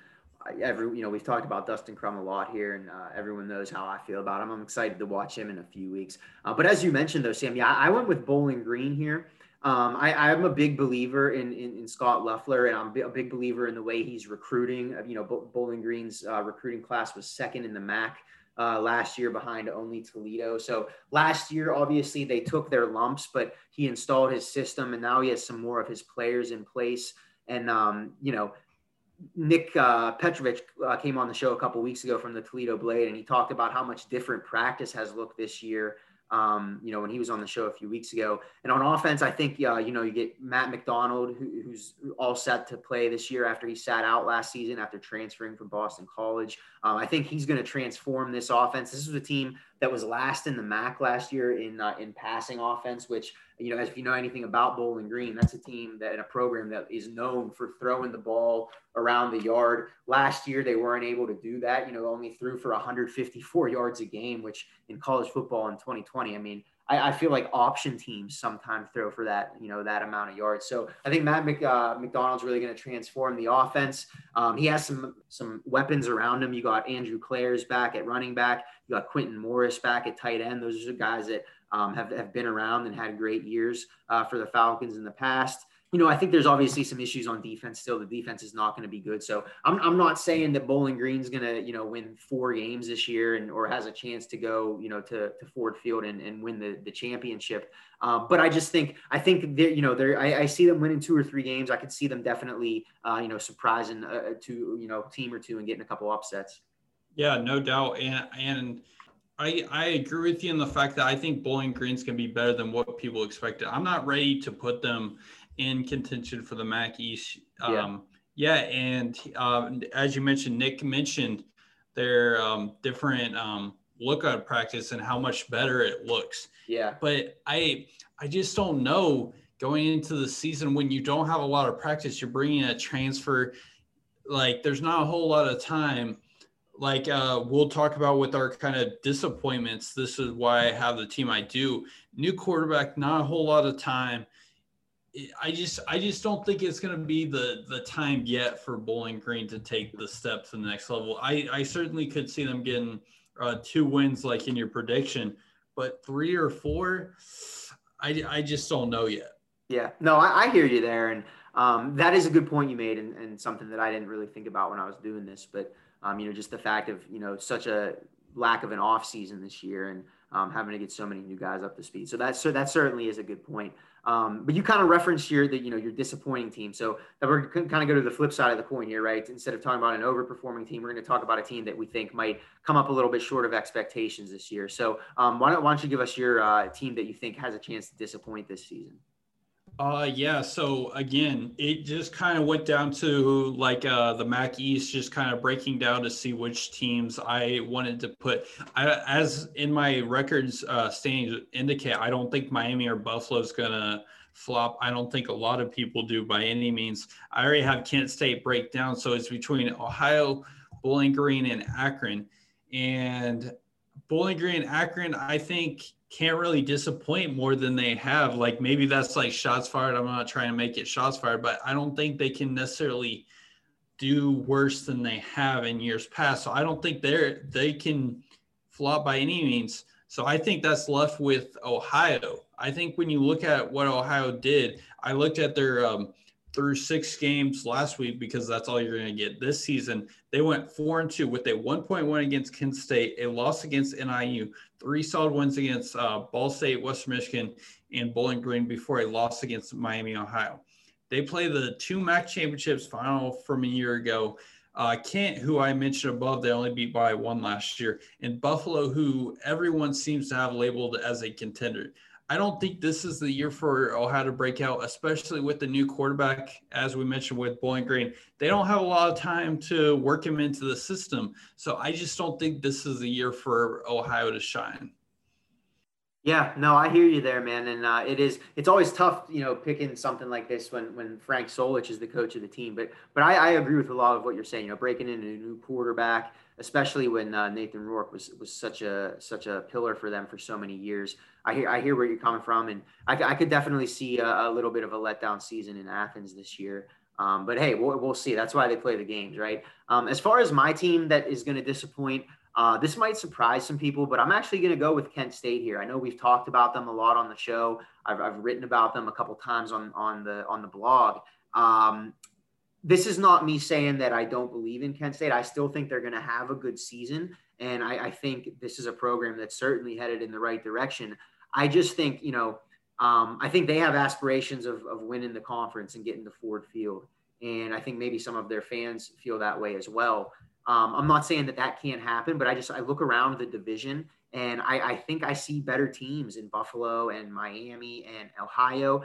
every you know we've talked about Dustin Crum a lot here, and uh, everyone knows how I feel about him. I'm excited to watch him in a few weeks. Uh, but as you mentioned, though, Sam, yeah, I went with Bowling Green here. Um, I, am a big believer in, in, in, Scott Loeffler, and I'm a big believer in the way he's recruiting. You know, Bowling Green's uh, recruiting class was second in the MAC uh, last year behind only Toledo. So last year, obviously, they took their lumps, but he installed his system, and now he has some more of his players in place. And um, you know, Nick uh, Petrovich uh, came on the show a couple weeks ago from the Toledo Blade, and he talked about how much different practice has looked this year um, you know, when he was on the show a few weeks ago. And on offense, I think, uh, you know, you get Matt McDonald, who, who's all set to play this year after he sat out last season after transferring from Boston College. Um, I think he's going to transform this offense. This is a team that was last in the MAC last year in uh, in passing offense, which you know, as if you know anything about Bowling Green, that's a team that in a program that is known for throwing the ball around the yard. Last year, they weren't able to do that. You know, only threw for 154 yards a game, which in college football in 2020, I mean, I, I, feel like option teams sometimes throw for that, you know, that amount of yards. So I think Matt Mc, uh, McDonald's really going to transform the offense. Um, he has some some weapons around him. You got Andrew Clares back at running back. You got Quintin Morris back at tight end. Those are guys that um, have, have been around and had great years uh, for the Falcons in the past you know, I think there's obviously some issues on defense still. The defense is not going to be good. So I'm, I'm not saying that Bowling Green's going to, you know, win four games this year and or has a chance to go, you know, to, to Ford Field and, and win the, the championship. Um, but I just think I think that you know they I, I, see them winning two or three games. I could see them definitely uh, you know surprising uh, to you know team or two and getting a couple upsets. Yeah, no doubt. And and I I agree with you in the fact that I think Bowling Green's can be better than what people expected. I'm not ready to put them in contention for the MAC East. Um, yeah. yeah, and um, as you mentioned, Nick mentioned their um, different um, lookout practice and how much better it looks. Yeah. But I I just don't know going into the season when you don't have a lot of practice, you're bringing a transfer. Like there's not a whole lot of time. Like uh, we'll talk about with our kind of disappointments. This is why I have the team I do. New quarterback, not a whole lot of time. I just I just don't think it's going to be the the time yet for Bowling Green to take the step to the next level. I I certainly could see them getting uh, two wins like in your prediction, but three or four, I I just don't know yet. Yeah, no, I, I hear you there, and um, that is a good point you made, and, and something that I didn't really think about when I was doing this. But um, you know, just the fact of you know such a lack of an off season this year, and um, having to get so many new guys up to speed. So that's so that certainly is a good point. Um, but you kind of referenced here that you know your disappointing team. So that we're kind of go to the flip side of the coin here, right? Instead of talking about an overperforming team, we're going to talk about a team that we think might come up a little bit short of expectations this year. So um, why, don't, why don't you give us your uh, team that you think has a chance to disappoint this season? Uh yeah, so again, it just kind of went down to like uh the MAC East just kind of breaking down to see which teams I wanted to put. I as in my records uh standings indicate, I don't think Miami or Buffalo is gonna flop. I don't think a lot of people do by any means. I already have Kent State breakdown, so it's between Ohio, Bowling Green, and Akron. And Bowling Green, Akron, I think can't really disappoint more than they have. Like maybe that's like shots fired. I'm not trying to make it shots fired, but I don't think they can necessarily do worse than they have in years past. So I don't think they're they can flop by any means. So I think that's left with Ohio. I think when you look at what Ohio did, I looked at their um, through six games last week because that's all you're going to get this season. They went four and two with a 1.1 against Kent State, a loss against NIU, three solid wins against uh, Ball State, Western Michigan, and Bowling Green before a loss against Miami, Ohio. They play the two MAC championships final from a year ago. Uh, Kent, who I mentioned above, they only beat by one last year, and Buffalo, who everyone seems to have labeled as a contender. I don't think this is the year for Ohio to break out, especially with the new quarterback, as we mentioned with Bowling Green. They don't have a lot of time to work him into the system. So I just don't think this is the year for Ohio to shine. Yeah, no, I hear you there, man. And uh, it is, it's always tough, you know, picking something like this when, when Frank Solich is the coach of the team. But, but I, I agree with a lot of what you're saying, you know, breaking in a new quarterback, especially when uh, Nathan Rourke was, was such a, such a pillar for them for so many years. I hear I hear where you're coming from, and I, I could definitely see a, a, little bit of a letdown season in Athens this year. Um, but hey, we'll, we'll see. That's why they play the games, right? Um, as far as my team that is going to disappoint, uh, this might surprise some people, but I'm actually going to go with Kent State here. I know we've talked about them a lot on the show. I've, I've written about them a couple times on on the on the blog. Um, this is not me saying that I don't believe in Kent State. I still think they're going to have a good season, and I, I think this is a program that's certainly headed in the right direction. I just think, you know, um, I think they have aspirations of, of winning the conference and getting to Ford Field. And I think maybe some of their fans feel that way as well. Um, I'm not saying that that can't happen, but I just I look around the division and I, I think I see better teams in Buffalo and Miami and Ohio.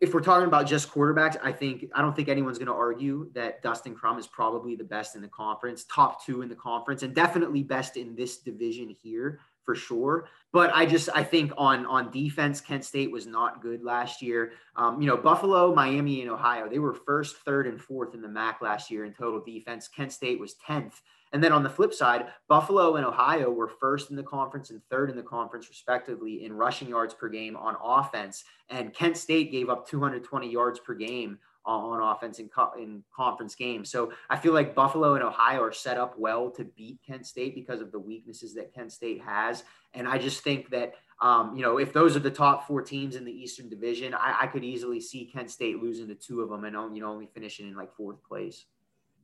If we're talking about just quarterbacks, I think I don't think anyone's going to argue that Dustin Crum is probably the best in the conference, top two in the conference, and definitely best in this division here for sure. But I just I think on on defense, Kent State was not good last year. Um, you know, Buffalo, Miami, and Ohio they were first, third, and fourth in the MAC last year in total defense. Kent State was tenth. And then on the flip side, Buffalo and Ohio were first in the conference and third in the conference, respectively, in rushing yards per game on offense. And Kent State gave up 220 yards per game on offense in, co- in conference games. So I feel like Buffalo and Ohio are set up well to beat Kent State because of the weaknesses that Kent State has. And I just think that, um, you know, if those are the top four teams in the Eastern Division, I, I could easily see Kent State losing to two of them and you know, only finishing in like fourth place.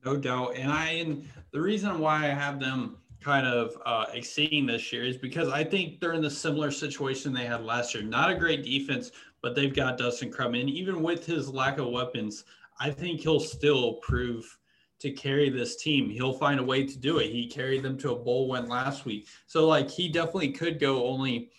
No doubt. And I, and the reason why I have them kind of uh, exceeding this year is because I think they're in the similar situation they had last year. Not a great defense, but they've got Dustin Crum. And even with his lack of weapons, I think he'll still prove to carry this team. He'll find a way to do it. He carried them to a bowl win last week. So like he definitely could go only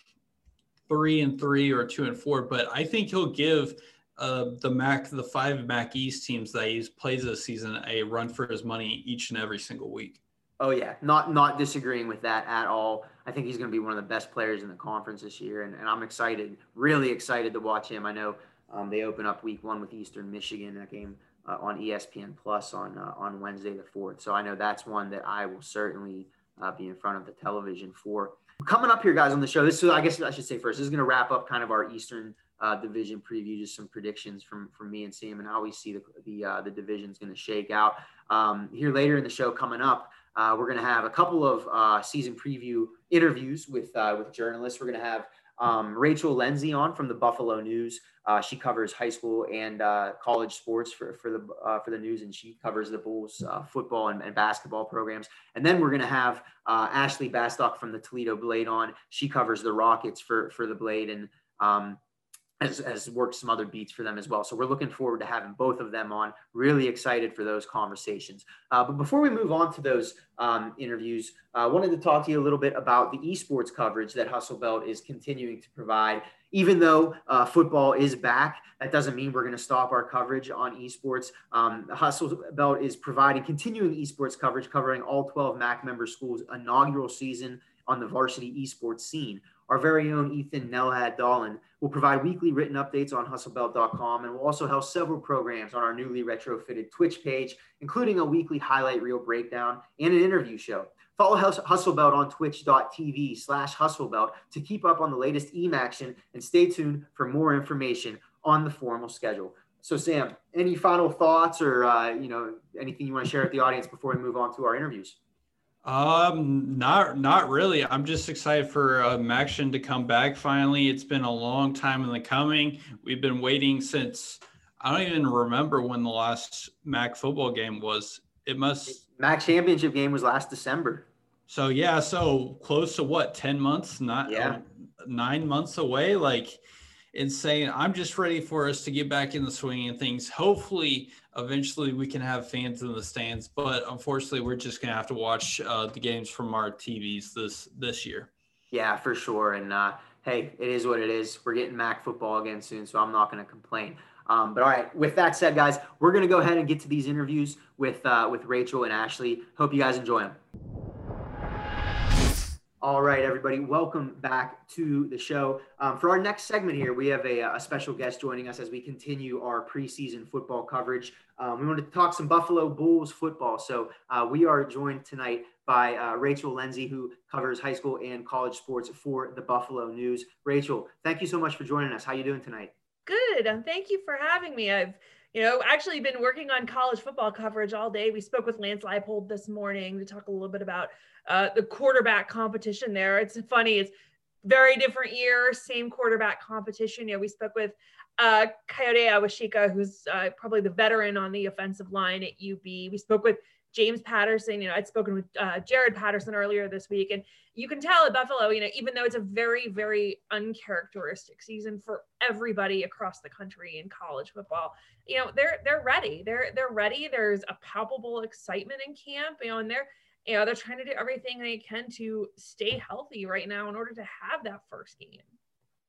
three and three or two and four, but I think he'll give uh, the Mac, the five Mac East teams that he plays this season a run for his money each and every single week. Oh yeah, not not disagreeing with that at all. I think he's going to be one of the best players in the conference this year, and, and I'm excited, really excited to watch him. I know um, they open up week one with Eastern Michigan. That game uh, on ESPN Plus on uh, on Wednesday the fourth. So I know that's one that I will certainly uh, be in front of the television for. Coming up here, guys, on the show. This is, I guess I should say first. This is going to wrap up kind of our Eastern uh, division preview, just some predictions from from me and Sam, and how we see the the uh, the division's going to shake out. Um, here later in the show, coming up, uh, we're going to have a couple of uh, season preview interviews with uh, with journalists. We're going to have um, Rachel Lenzi on from the Buffalo News. Uh, she covers high school and uh, college sports for, for the uh, for the news, and she covers the Bulls football and, and, basketball programs. And then we're going to have Ashley Bastock from the Toledo Blade on. She covers the Rockets for for the Blade, and um, has, has worked some other beats for them as well. So we're looking forward to having both of them on. Really excited for those conversations. Uh, but before we move on to those um, interviews, I uh, wanted to talk to you a little bit about the esports coverage that Hustle Belt is continuing to provide. Even though uh, football is back, that doesn't mean we're going to stop our coverage on esports. Um, Hustle Belt is providing continuing esports coverage, covering all 12 MAC member schools' inaugural season on the varsity esports scene. Our very own Ethan Nelhad Dolan will provide weekly written updates on hustlebelt.com and will also host several programs on our newly retrofitted Twitch page, including a weekly highlight reel breakdown and an interview show. Follow Hustlebelt on twitch.tv slash hustlebelt to keep up on the latest EAM action and stay tuned for more information on the formal schedule. So Sam, any final thoughts or uh, you know anything you want to share with the audience before we move on to our interviews? Um, not not really. I'm just excited for um, action to come back finally. It's been a long time in the coming. We've been waiting since I don't even remember when the last MAC football game was. It must MAC championship game was last December. So yeah, so close to what, 10 months, not yeah. Uh, nine months away. Like insane. I'm just ready for us to get back in the swing of things. Hopefully, eventually we can have fans in the stands, but unfortunately, we're just gonna have to watch uh, the games from our TVs this this year. Yeah, for sure. And uh, hey, it is what it is. We're getting MAC football again soon, so I'm not gonna complain. Um, but all right, with that said, guys, we're gonna go ahead and get to these interviews with uh, with Rachel and Ashley. Hope you guys enjoy them. All right, everybody, welcome back to the show. Um, for our next segment here, we have a, a, special guest joining us as we continue our preseason football coverage. Um, we wanted to talk some Buffalo Bulls football. So uh, we are joined tonight by uh, Rachel Lenzi, who covers high school and college sports for the Buffalo News. Rachel, thank you so much for joining us. How are you doing tonight? Good. Um, thank you for having me. I've you know, actually been working on college football coverage all day. We spoke with Lance Leipold this morning to talk a little bit about uh, the quarterback competition there. It's funny, it's very different year, same quarterback competition. You know, we spoke with uh, Kayode Awosika, who's uh, probably the veteran on the offensive line at UB. We spoke with James Patterson. You know, I'd spoken with uh, Jaret Patterson earlier this week, and you can tell at Buffalo, you know, even though it's a very, very uncharacteristic season for everybody across the country in college football, you know, they're they're ready. They're they're ready. There's a palpable excitement in camp, you know, and they're you know, they're trying to do everything they can to stay healthy right now in order to have that first game.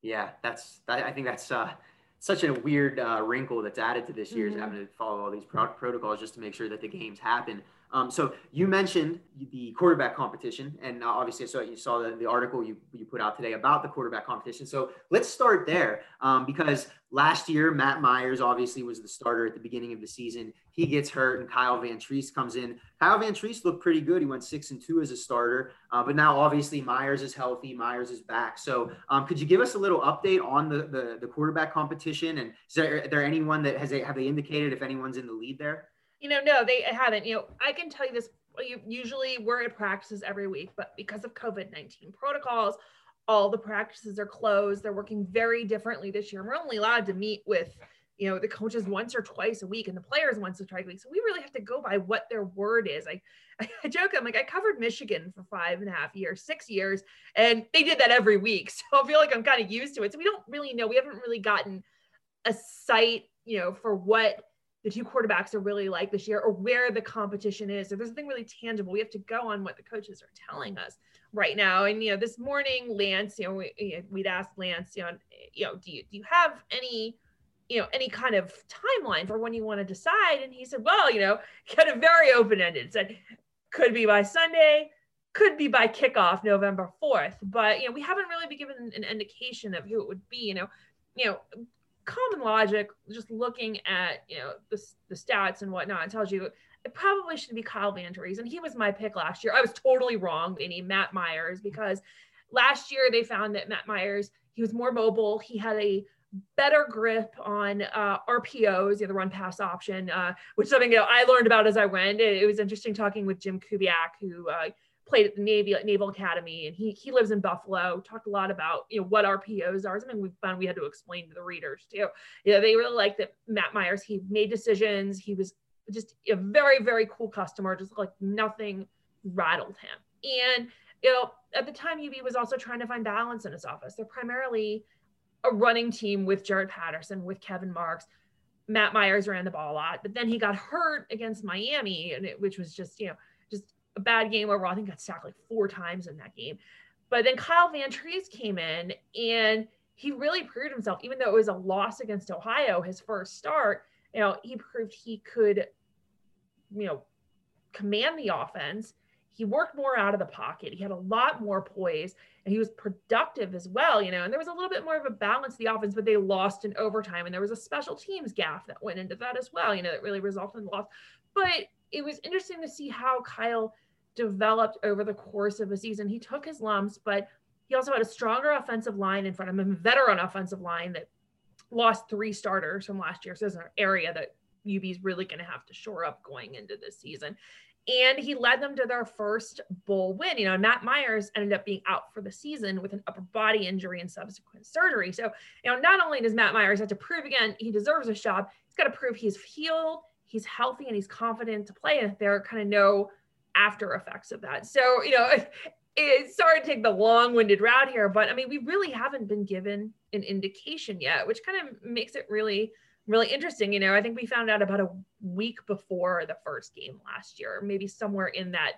Yeah, that's I think that's uh, such a weird uh, wrinkle that's added to this year's mm-hmm. having to follow all these pro- protocols just to make sure that the games happen. Um, so you mentioned the quarterback competition, and obviously, so you saw the, the article you, you put out today about the quarterback competition. So let's start there um, because last year Matt Myers obviously was the starter at the beginning of the season. He gets hurt, and Kyle Vantrease comes in. Kyle Vantrease looked pretty good. He went six and two as a starter, uh, but now obviously Myers is healthy. Myers is back. So um, could you give us a little update on the the, the quarterback competition? And is there, there anyone that has they, have they indicated if anyone's in the lead there? you know, no, they haven't. You know, I can tell you this. Usually, we're at practices every week, but because of COVID nineteen protocols, all the practices are closed. They're working very differently this year. We're only allowed to meet with, you know, the coaches once or twice a week and the players once or twice a week. So we really have to go by what their word is. I, I joke, I'm like, I covered Michigan for five and a half years, six years, and they did that every week. So I feel like I'm kind of used to it. So we don't really know. We haven't really gotten a site, you know, for what the two quarterbacks are really like this year or where the competition is. If there's nothing really tangible, we have to go on what the coaches are telling us right now. And, you know, this morning, Lance, you know, we, would asked Lance, you know, you know, do you, do you have any, you know, any kind of timeline for when you want to decide? And he said, well, you know, kind of very open-ended, said, could be by Sunday, could be by kickoff November 4th. But, you know, we haven't really been given an indication of who it would be, you know, you know, common logic, just looking at you know the, the stats and whatnot, tells you it probably should be Kyle Vantrease, and he was my pick last year. I was totally wrong. Need Matt Myers because last year they found that Matt Myers he was more mobile. He had a better grip on uh, RPOs, the other run pass option, uh, which something you know, I learned about as I went. It, it was interesting talking with Jim Kubiak, who uh, played at the Navy Naval Academy, and he he lives in Buffalo. Talked a lot about you know what RPOs are. Something we found we had to explain to the readers too. You know, they really liked that Matt Myers. He made decisions. He was just a very very cool customer. Just like nothing rattled him. And you know, at the time, UB was also trying to find balance in his office. They're primarily a running team with Jaret Patterson, with Kevin Marks. Matt Myers ran the ball a lot, but then he got hurt against Miami, and it, which was just you know just a bad game overall. I think got sacked like four times in that game. But then Kyle Vantrease came in and he really proved himself, even though it was a loss against Ohio, his first start. You know, he proved he could, you know, command the offense. He worked more out of the pocket. He had a lot more poise and he was productive as well, you know. And there was a little bit more of a balance the offense, but they lost in overtime. And there was a special teams gaff that went into that as well, you know, that really resulted in the loss. But it was interesting to see how Kyle developed over the course of a season. He took his lumps, but he also had a stronger offensive line in front of him, a veteran offensive line that lost three starters from last year. So there's an area that UB is really going to have to shore up going into this season. And he led them to their first bowl win. You know, Matt Myers ended up being out for the season with an upper body injury and subsequent surgery. So, you know, not only does Matt Myers have to prove again he deserves a shot, he's got to prove he's healed, he's healthy, and he's confident to play. And there are kind of no after effects of that. So, you know, it's sorry to take the long-winded route here, but I mean, we really haven't been given an indication yet, which kind of makes it really, really interesting. You know, I think we found out about a week before the first game last year, maybe somewhere in that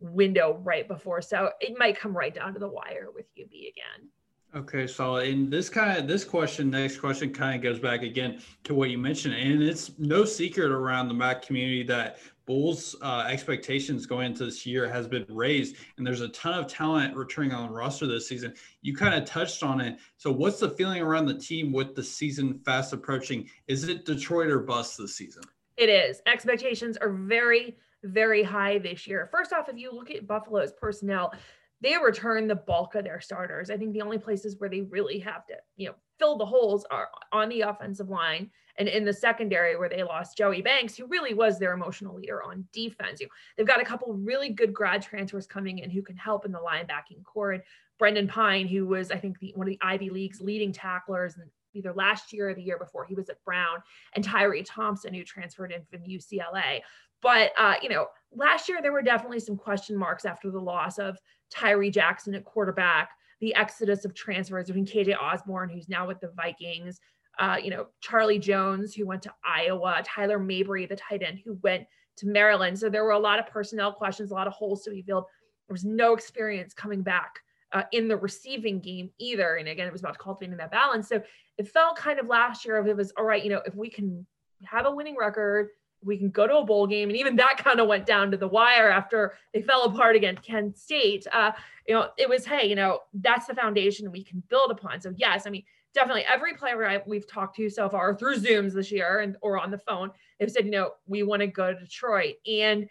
window right before. So it might come right down to the wire with UB again. Okay, so in this kind of this question, next question kind of goes back again to what you mentioned, and it's no secret around the MAC community that Bulls' uh, expectations going into this year has been raised, and there's a ton of talent returning on the roster this season. You kind of touched on it. So, what's the feeling around the team with the season fast approaching? Is it Detroit or bust this season? It is. Expectations are very, very high this year. First off, if you look at Buffalo's personnel, they return the bulk of their starters. I think the only places where they really have to, you know, fill the holes are on the offensive line and in the secondary where they lost Joey Banks, who really was their emotional leader on defense. You, they've got a couple really good grad transfers coming in who can help in the linebacking core. And Brendan Pine, who was, I think, the, one of the Ivy League's leading tacklers and either last year or the year before he was at Brown, and Tyree Thompson, who transferred in from UCLA. But, uh, you know, last year there were definitely some question marks after the loss of Tyree Jackson at quarterback, the exodus of transfers between KJ Osborn, who's now with the Vikings, uh, you know, Charlie Jones, who went to Iowa, Tyler Mabry, the tight end, who went to Maryland. So there were a lot of personnel questions, a lot of holes to be filled. There was no experience coming back uh, in the receiving game either. And again, it was about cultivating that balance. So it felt kind of last year of it was all right, you know, if we can have a winning record, we can go to a bowl game. And even that kind of went down to the wire after they fell apart against Kent State. Uh, you know, it was, hey, you know, that's the foundation we can build upon. So, yes, I mean, definitely every player I, we've talked to so far through Zooms this year and or on the phone they've said, you know, we want to go to Detroit. And,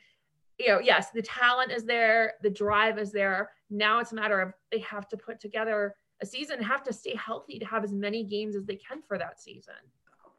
you know, yes, the talent is there, the drive is there. Now it's a matter of they have to put together a season, have to stay healthy to have as many games as they can for that season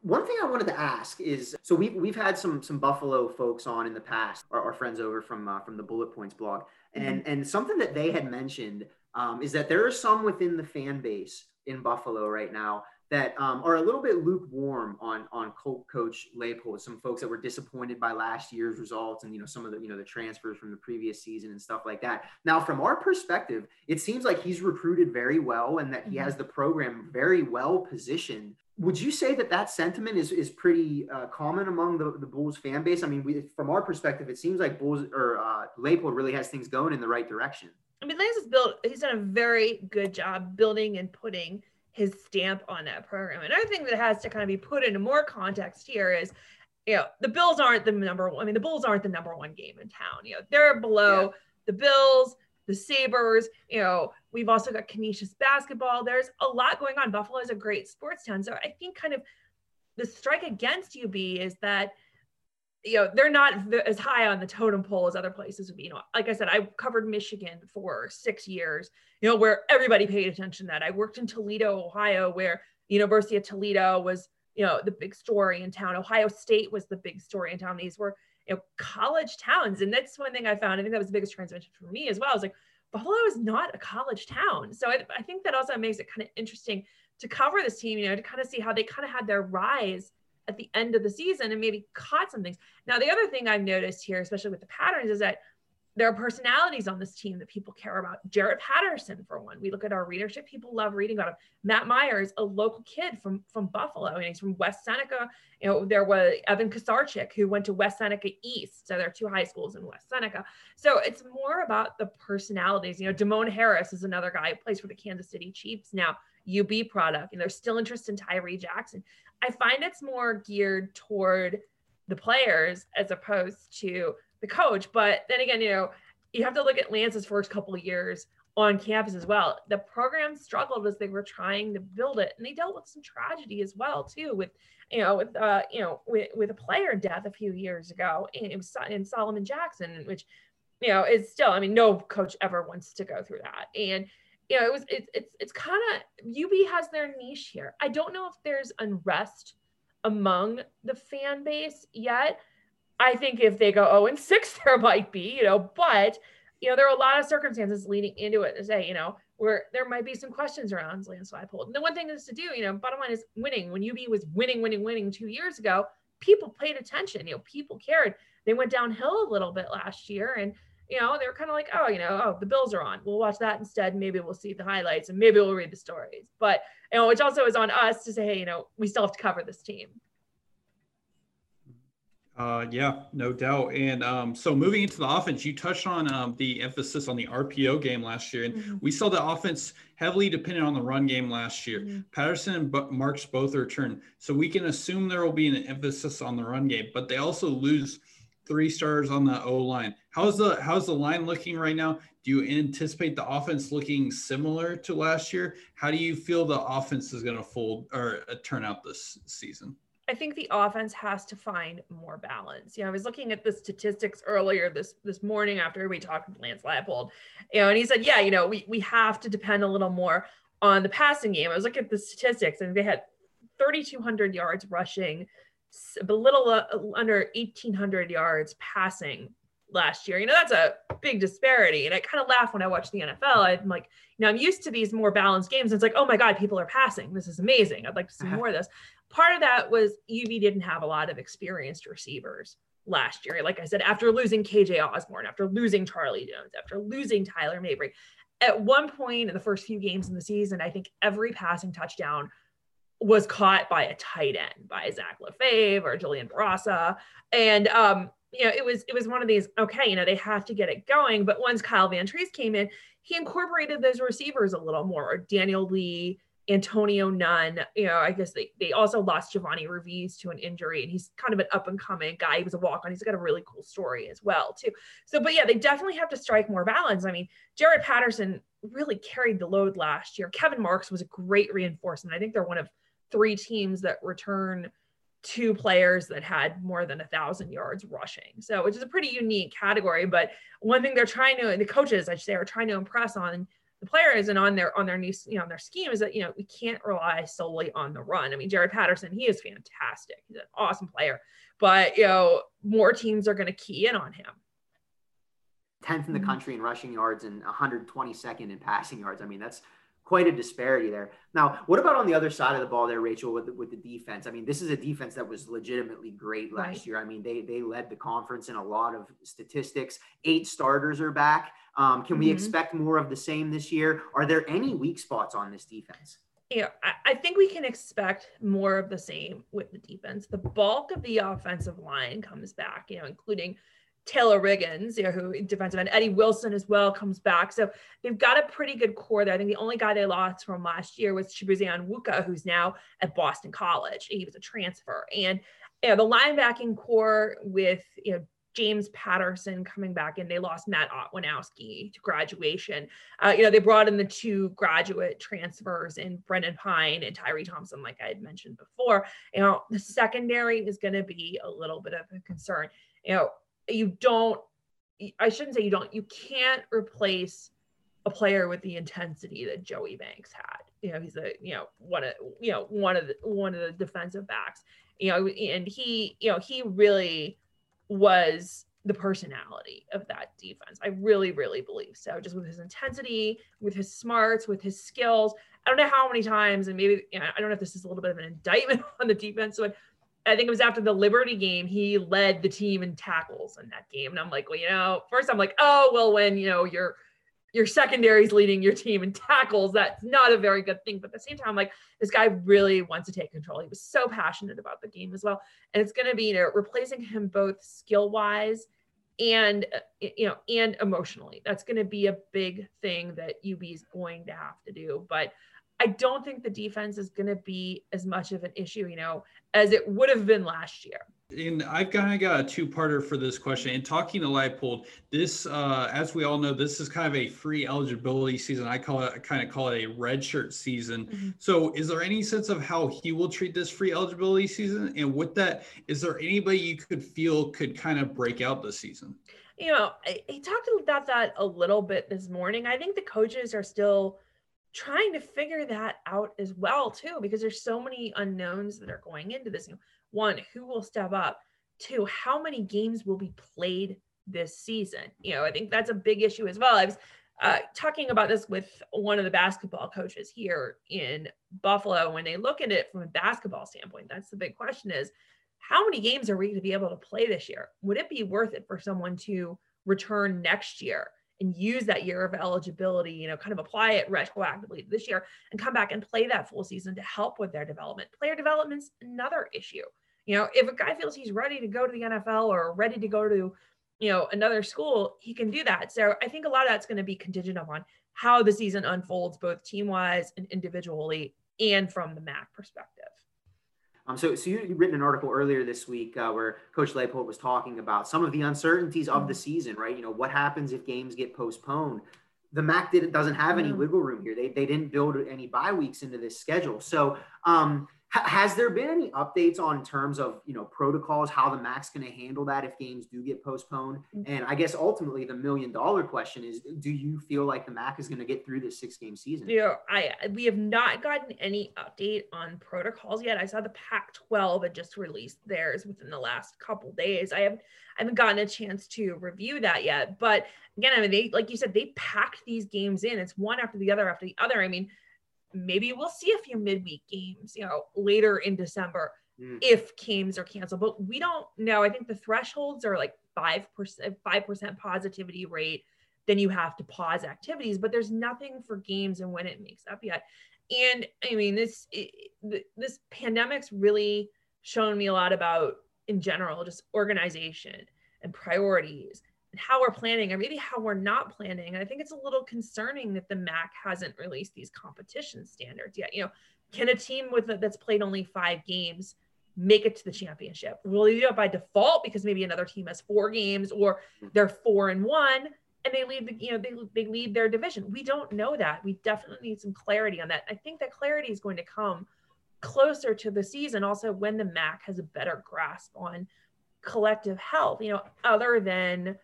one thing I wanted to ask is so we've we've had some some Buffalo folks on in the past, our, our friends over from uh, from the Bullet Points blog, and mm-hmm. and something that they had mentioned um, is that there are some within the fan base in Buffalo right now that um, are a little bit lukewarm on on Colt coach Leipold. Some folks that were disappointed by last year's results, and you know some of the you know the transfers from the previous season and stuff like that. Now, from our perspective, it seems like he's recruited very well and that he mm-hmm. has the program very well positioned would you say that that sentiment is, is pretty uh, common among the, the Bulls fan base? I mean, we, from our perspective, it seems like Bulls or uh, Leipold really has things going in the right direction. I mean, Lance has built, he's done a very good job building and putting his stamp on that program. Another thing that has to kind of be put into more context here is, you know, the Bills aren't the number one. I mean, the Bulls aren't the number one game in town. You know, they're below yeah. the Bills, the Sabres. You know, we've also got Canisius basketball. There's a lot going on. Buffalo is a great sports town. So I think kind of the strike against UB is that you know they're not as high on the totem pole as other places would be you know like i said i covered michigan for six years you know where everybody paid attention that. I worked in toledo ohio where university of toledo was you know the big story in town. Ohio state was the big story in town. These were you know college towns. And that's one thing i found i think that was the biggest transmission for me as well. I was like buffalo is not a college town. So I, I think that also makes it kind of interesting to cover this team you know to kind of see how they kind of had their rise at the end of the season and maybe caught some things. Now, the other thing I've noticed here, especially with the patterns, is that there are personalities on this team that people care about. Jaret Patterson, for one. We look at our readership, people love reading about him. Matt Myers, a local kid from, from Buffalo, and he's from West Seneca. You know, there was Evan Kusarchik, who went to West Seneca East. So there are two high schools in West Seneca. So it's more about the personalities. You know, Demone Harris is another guy who plays for the Kansas City Chiefs now. UB product, and there's still interest in Tyree Jackson. I find it's more geared toward the players as opposed to the coach. But then again, you know, you have to look at Lance's first couple of years on campus as well. The program struggled as they were trying to build it, and they dealt with some tragedy as well too, with you know, with uh, you know, with, with a player death a few years ago, and it was in Solomon Jackson, which you know is still. I mean, no coach ever wants to go through that, and you know, it was it's it's it's kind of UB has their niche here. I don't know if there's unrest among the fan base yet. I think if they go oh and 6, there might be, you know, but you know, there are a lot of circumstances leading into it to say, you know, where there might be some questions around Lance Leipold. And the one thing is to do, you know, bottom line is winning. When UB was winning, winning, winning two years ago, people paid attention. You know, people cared. They went downhill a little bit last year, and you know, they were kind of like, oh, you know, oh, the Bills are on. We'll watch that instead. Maybe we'll see the highlights and maybe we'll read the stories. But, you know, which also is on us to say, hey, you know, we still have to cover this team. Uh, yeah, no doubt. And um, so moving into the offense, you touched on um, the emphasis on the RPO game last year, and mm-hmm. we saw the offense heavily dependent on the run game last year. Mm-hmm. Patterson and B- Marks both return, so we can assume there will be an emphasis on the run game. But they also lose three stars on the O line. How's the how's the line looking right now? Do you anticipate the offense looking similar to last year? How do you feel the offense is going to fold or uh, turn out this season? I think the offense has to find more balance. You know, I was looking at the statistics earlier this this morning after we talked with Lance Leipold, you know, and he said, yeah, you know, we we have to depend a little more on the passing game. I was looking at the statistics, and they had 3,200 yards rushing a little uh, under 1,800 yards passing last year. You know, that's a big disparity. And I kind of laugh when I watch the NFL. I'm like, you know, I'm used to these more balanced games. It's like, oh my God, people are passing. This is amazing. I'd like to see uh-huh. more of this. Part of that was UB didn't have a lot of experienced receivers last year. Like I said, after losing KJ Osborn, after losing Charlie Jones, after losing Tyler Mabry, at one point in the first few games in the season, I think every passing touchdown was caught by a tight end by Zach LaFave or Julian Barraza. And um, you know, it was it was one of these, okay, you know, they have to get it going. But once Kyle Vantrease came in, he incorporated those receivers a little more, or Daniel Lee, Antonio Nunn. You know, I guess they, they also lost Giovanni Revis to an injury, and he's kind of an up and coming guy. He was a walk on. He's got a really cool story as well, too. So, but yeah, they definitely have to strike more balance. I mean, Jaret Patterson really carried the load last year. Kevin Marks was a great reinforcement. I think they're one of three teams that return two players that had more than a thousand yards rushing. So, which is a pretty unique category. But one thing they're trying to, the coaches, I should say, are trying to impress on the players and on their on their new, you know, on their scheme is that you know we can't rely solely on the run. I mean, Jaret Patterson, he is fantastic. He's an awesome player, but you know, more teams are going to key in on him. 10th in the mm-hmm. country in rushing yards and 122nd in passing yards. I mean, that's quite a disparity there. Now, what about on the other side of the ball there, Rachel, with the, with the defense? I mean, this is a defense that was legitimately great last right. year. I mean, they they led the conference in a lot of statistics. Eight starters are back. Um, can mm-hmm. we expect more of the same this year? Are there any weak spots on this defense? know, I, I, think we can expect more of the same with the defense. The bulk of the offensive line comes back, you know, including Taylor Riggins, you know, who defensive end, Eddie Wilson as well comes back. So they've got a pretty good core there. I think the only guy they lost from last year was Chibuze Onwuka, who's now at Boston College. He was a transfer. And you know, the linebacking core with, you know, James Patterson coming back and they lost Matt Otwinowski to graduation. Uh, you know, they brought in the two graduate transfers in Brendan Pine and Tyree Thompson, like I had mentioned before. You know, the secondary is going to be a little bit of a concern. You know, you don't, I shouldn't say you don't, you can't replace a player with the intensity that Joey Banks had. You know, he's a, you know, one of, you know, one of the, one of the defensive backs, you know, and he, you know, he really, was the personality of that defense. I really, really believe so. Just with his intensity, with his smarts, with his skills. I don't know how many times, and maybe you know, I don't know if this is a little bit of an indictment on the defense, but I think it was after the Liberty game, he led the team in tackles in that game. And I'm like, well, you know, first I'm like, oh, well, when you know you're your secondaries leading your team in tackles, that's not a very good thing. But at the same time, like this guy really wants to take control. He was so passionate about the game as well. And it's going to be, you know, replacing him both skill wise and, uh, you know, and emotionally. That's going to be a big thing that UB is going to have to do. But I don't think the defense is going to be as much of an issue, you know, as it would have been last year. And I've kind of got a two-parter for this question. And talking to Leipold, this, uh, as we all know, this is kind of a free eligibility season. I call it, I kind of call it a red shirt season. Mm-hmm. So, is there any sense of how he will treat this free eligibility season? And with that, is there anybody you could feel could kind of break out this season? You know, he talked about that a little bit this morning. I think the coaches are still trying to figure that out as well too because there's so many unknowns that are going into this one, who will step up? Two, how many games will be played this season? You know, I think that's a big issue as well. I was uh, talking about this with one of the basketball coaches here in Buffalo. When they look at it from a basketball standpoint, that's the big question is how many games are we going to be able to play this year? Would it be worth it for someone to return next year and use that year of eligibility, you know, kind of apply it retroactively this year and come back and play that full season to help with their development? Player development's another issue. You know, if a guy feels he's ready to go to the NFL or ready to go to, you know, another school, he can do that. So I think a lot of that's going to be contingent upon how the season unfolds, both team wise and individually, and from the MAC perspective. Um, so, so you, written an article earlier this week uh, where Coach Leipold was talking about some of the uncertainties of the mm-hmm. season, right? You know, what happens if games get postponed? The MAC didn't doesn't have any mm-hmm. wiggle room here. They, they didn't build any bye weeks into this schedule. So, um, has there been any updates on terms of you know protocols, how the MAC's going to handle that if games do get postponed? Mm-hmm. And I guess ultimately the million dollar question is: Do you feel like the MAC is going to get through this six game season? Yeah, I we have not gotten any update on protocols yet. I saw the Pac-12 had just released theirs within the last couple days. I have I haven't gotten a chance to review that yet, but again, I mean, they like you said, they packed these games in. It's one after the other after the other. I mean maybe we'll see a few midweek games, you know, later in December mm. if games are canceled. But we don't know. I think the thresholds are like five percent, five percent positivity rate. Then you have to pause activities, but there's nothing for games and when it makes up yet. And I mean, this it, this pandemic's really shown me a lot about, in general, just organization and priorities how we're planning or maybe how we're not planning. And I think it's a little concerning that the MAC hasn't released these competition standards yet. You know, can a team with that's played only five games make it to the championship? Will they do it by default because maybe another team has four games or mm-hmm. they're four and one and they lead the you know they, they lead their division? We don't know that. We definitely need some clarity on that. I think that clarity is going to come closer to the season also when the MAC has a better grasp on collective health, you know, other than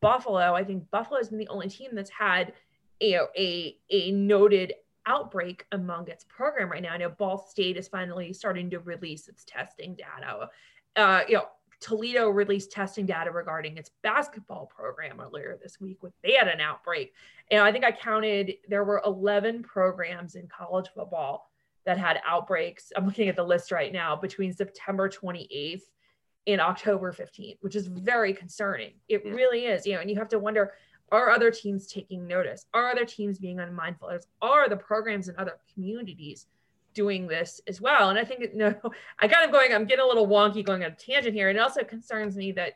Buffalo, I think Buffalo has been the only team that's had you know, a a noted outbreak among its program right now. I know Ball State is finally starting to release its testing data. Uh, you know, Toledo released testing data regarding its basketball program earlier this week with they had an outbreak. And I think I counted there were 11 programs in college football that had outbreaks. I'm looking at the list right now between September 28th in October 15th, which is very concerning. It really is, you know, and you have to wonder are other teams taking notice? Are other teams being unmindful? Are the programs in other communities doing this as well. And I think, no, I kind of going, I'm getting a little wonky going on a tangent here. And it also concerns me that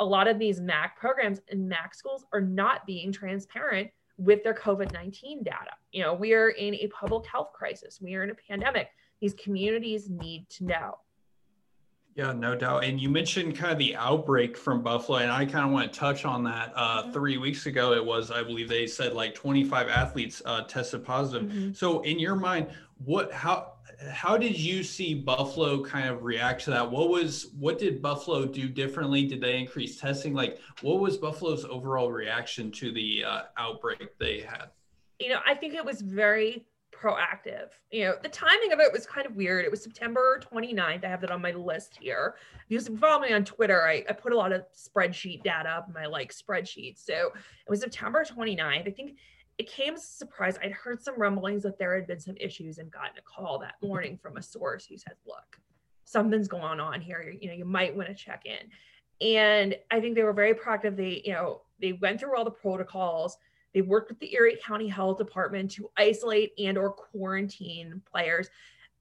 a lot of these MAC programs and MAC schools are not being transparent with their COVID 19 data. You know, we are in a public health crisis, we are in a pandemic. These communities need to know. Yeah, no doubt. And you mentioned kind of the outbreak from Buffalo, and I kind of want to touch on that. Uh, mm-hmm. Three weeks ago, it was, I believe they said like 25 athletes uh, tested positive. Mm-hmm. So, in your mind, what, how, how did you see Buffalo kind of react to that? What was, what did Buffalo do differently? Did they increase testing? Like, what was Buffalo's overall reaction to the uh, outbreak they had? You know, I think it was very proactive. You know, the timing of it was kind of weird. It was September 29th. I have that on my list here. If you follow me on Twitter, I, I put a lot of spreadsheet data up in my like spreadsheet. So it was September 29th. I think it came as a surprise. I'd heard some rumblings that there had been some issues and gotten a call that mm-hmm. morning from a source who said, look, something's going on here. You know, you might want to check in. And I think they were very proactive. They, you know, they went through all the protocols they worked with the Erie County Health Department to isolate and or quarantine players.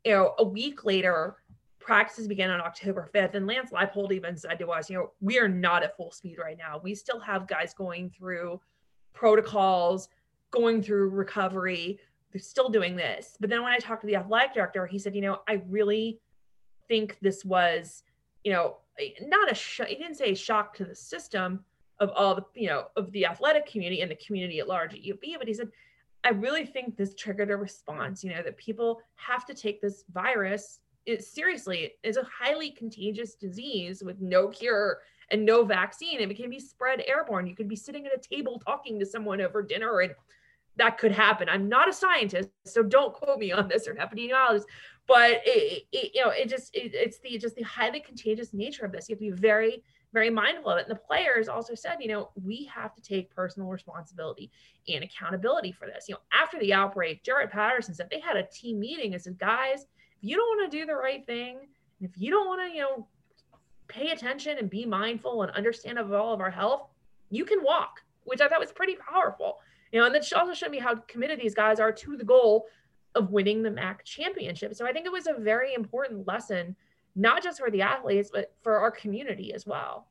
You know, a week later, practices began on October 5th, and Lance Leipold even said to us, you know, we are not at full speed right now. We still have guys going through protocols, going through recovery. They're still doing this. But then when I talked to the athletic director, he said, you know, I really think this was, you know, eh, not a shock. He didn't say shock to the system, of all the you know of the athletic community and the community at large at UB. But he said, I really think this triggered a response. You know that people have to take this virus it, seriously. It's a highly contagious disease with no cure and no vaccine. It can be spread airborne. You could be sitting at a table talking to someone over dinner and that could happen. I'm not a scientist, so don't quote me on this or an epidemiologist, but it, it, you know, it just it, it's the just the highly contagious nature of this. You have to be very very mindful of it. And the players also said, you know, we have to take personal responsibility and accountability for this. You know, after the outbreak, Jaret Patterson said they had a team meeting and said, guys, if you don't want to do the right thing, and if you don't want to, you know, pay attention and be mindful and understand of all of our health, you can walk, which I thought was pretty powerful. You know, and that also showed me how committed these guys are to the goal of winning the MAC championship. So I think it was a very important lesson not just for the athletes, but for our community as well.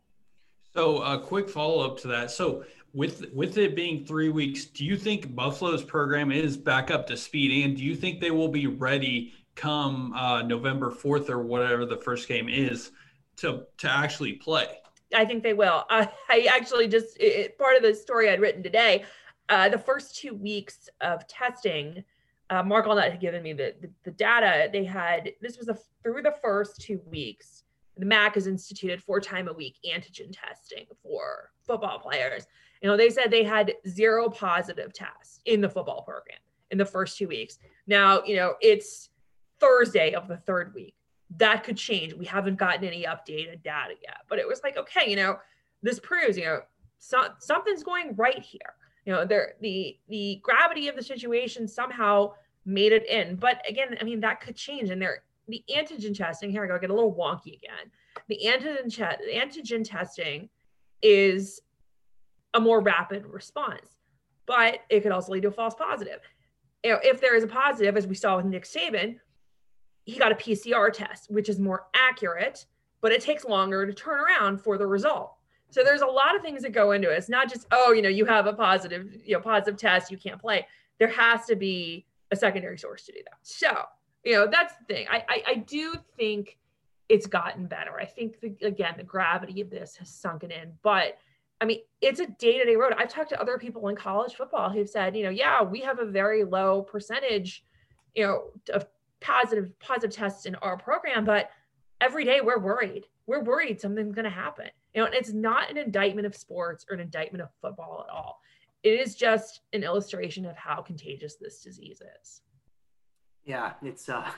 So, a quick follow up to that. So, with with it being three weeks, do you think Buffalo's program is back up to speed, and do you think they will be ready come uh, November fourth or whatever the first game is to to actually play? I think they will. Uh, I actually just it, part of the story I'd written today. Uh, the first two weeks of testing uh, Mark Alnutt had given me the, the, the data. They had this was a, through the first two weeks. The MAC has instituted four time a week antigen testing for football players. You know, they said they had zero positive tests in the football program in the first two weeks. Now, you know, it's Thursday of the third week. That could change. We haven't gotten any updated data yet, but it was like, okay, you know, this proves, you know, so, something's going right here you know there the the gravity of the situation somehow made it in. But again i mean that could change. And there the antigen testing here i go get a little wonky again. The antigen antigen testing is a more rapid response but it could also lead to a false positive. You know, if there is a positive as we saw with nick saban he got a pcr test which is more accurate but it takes longer to turn around for the result so there's a lot of things that go into it. It's not just, oh, you know, you have a positive, you know, positive test, you can't play. There has to be a secondary source to do that. So, you know, that's the thing. I, I, I do think it's gotten better. I think the, again, the gravity of this has sunken in, but I mean, it's a day-to-day road. I've talked to other people in college football who've said, you know, yeah, we have a very low percentage, you know, of positive positive tests in our program, but every day we're worried. We're worried something's going to happen. You know, and it's not an indictment of sports or an indictment of football at all. It is just an illustration of how contagious this disease is. Yeah, it's uh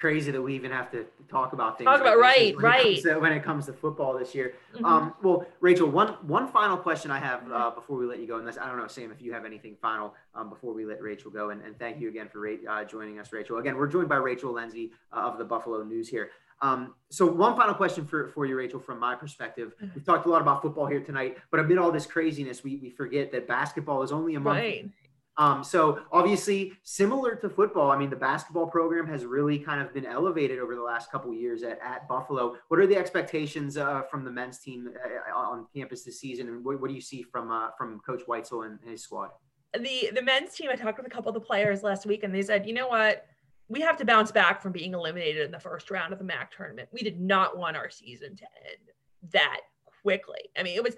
crazy that we even have to talk about things. Talk like about right, when right. It to, when it comes to football this year. Mm-hmm. Um, well, Rachel, one one final question I have uh, mm-hmm. before we let you go, and I don't know, Sam, if you have anything final um, before we let Rachel go, and, and thank you again for uh, joining us, Rachel. Again, we're joined by Rachel Lenzi uh, of the Buffalo News here. Um, so one final question for, for you, Rachel, from my perspective. Mm-hmm. We've talked a lot about football here tonight, but amid all this craziness, we, we forget that basketball is only a month. Right. Um, so obviously, similar to football, I mean, the basketball program has really kind of been elevated over the last couple years at, at Buffalo. What are the expectations uh, from the men's team uh, on campus this season, and what, what do you see from uh, from Coach Whitesell and his squad? The the men's team, I talked with a couple of the players last week, and they said, you know what, we have to bounce back from being eliminated in the first round of the MAC tournament. We did not want our season to end that quickly. I mean, it was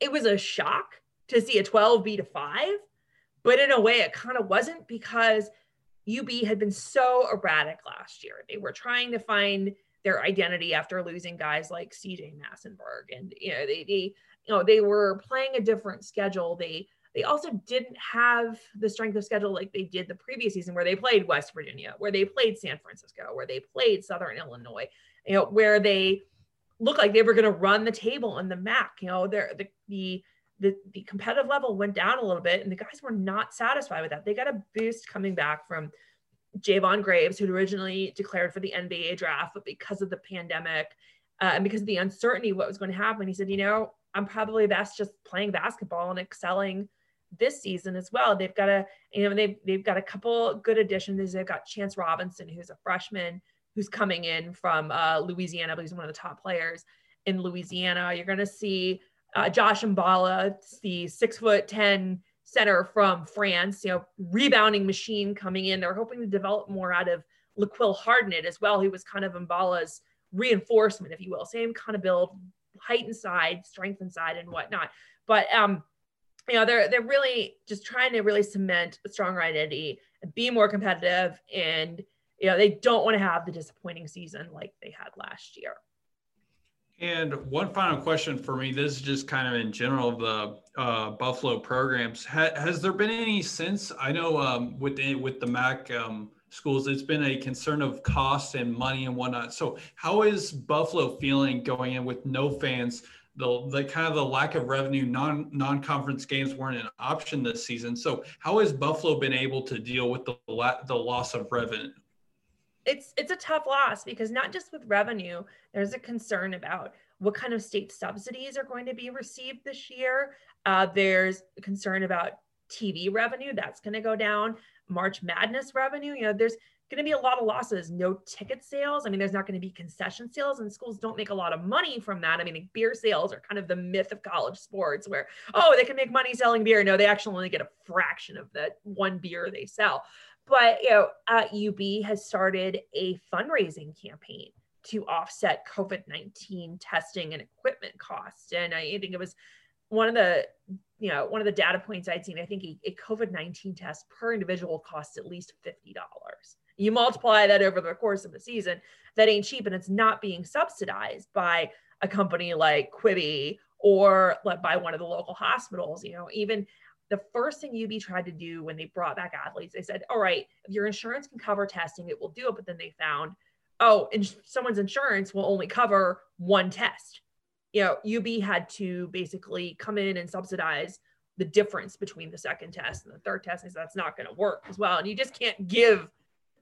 it was a shock to see a 12 beat a five but in a way, it kind of wasn't because UB had been so erratic last year. They were trying to find their identity after losing guys like CJ Massinburg. And, you know, they, they, you know, they were playing a different schedule. They, they also didn't have the strength of schedule like they did the previous season where they played West Virginia, where they played San Francisco, where they played Southern Illinois, you know, where they looked like they were going to run the table in the MAC. You know, the, the the, the competitive level went down a little bit and the guys were not satisfied with that. They got a boost coming back from Jayvon Graves, who'd originally declared for the NBA draft, but because of the pandemic uh, and because of the uncertainty what was going to happen, he said, you know, I'm probably best just playing basketball and excelling this season as well. They've got a, you know, they've, they've got a couple good additions. They've got Chance Robinson, who's a freshman who's coming in from uh, Louisiana, but he's one of the top players in Louisiana. You're going to see uh, Josh Mballa, the six foot 10 center from France, you know, rebounding machine coming in. They're hoping to develop more out of LaQuill Hardnett as well. He was kind of Mballa's reinforcement, if you will, same kind of build, height inside, strength inside, and whatnot. But um, you know, they're they're really just trying to really cement a stronger identity and be more competitive. And you know, they don't want to have the disappointing season like they had last year. And one final question for me. This is just kind of in general the uh, Buffalo programs. Ha- has there been any sense? I know um, with the, with the MAC um, schools, it's been a concern of cost and money and whatnot. So how is Buffalo feeling going in with no fans? The, the kind of the lack of revenue, non non conference games weren't an option this season. So how has Buffalo been able to deal with the the loss of revenue? it's it's a tough loss because not just with revenue there's a concern about what kind of state subsidies are going to be received this year uh, there's concern about tv revenue that's going to go down march madness revenue you know there's going to be a lot of losses. No ticket sales. I mean there's not going to be concession sales and schools don't make a lot of money from that. I mean like beer sales are kind of the myth of college sports where oh they can make money selling beer. No they actually only get a fraction of that one beer they sell. But you know, uh, UB has started a fundraising campaign to offset COVID nineteen testing and equipment costs, and I think it was one of the you know one of the data points I'd seen. I think a, a COVID nineteen test per individual costs at least fifty dollars. You multiply that over the course of the season, that ain't cheap, and it's not being subsidized by a company like Quibi or by one of the local hospitals. You know, even the first thing UB tried to do when they brought back athletes, they said, all right, if your insurance can cover testing, it will do it. But then they found, oh, and someone's insurance will only cover one test. You know, UB had to basically come in and subsidize the difference between the second test and the third test. And so that's not going to work as well. And you just can't give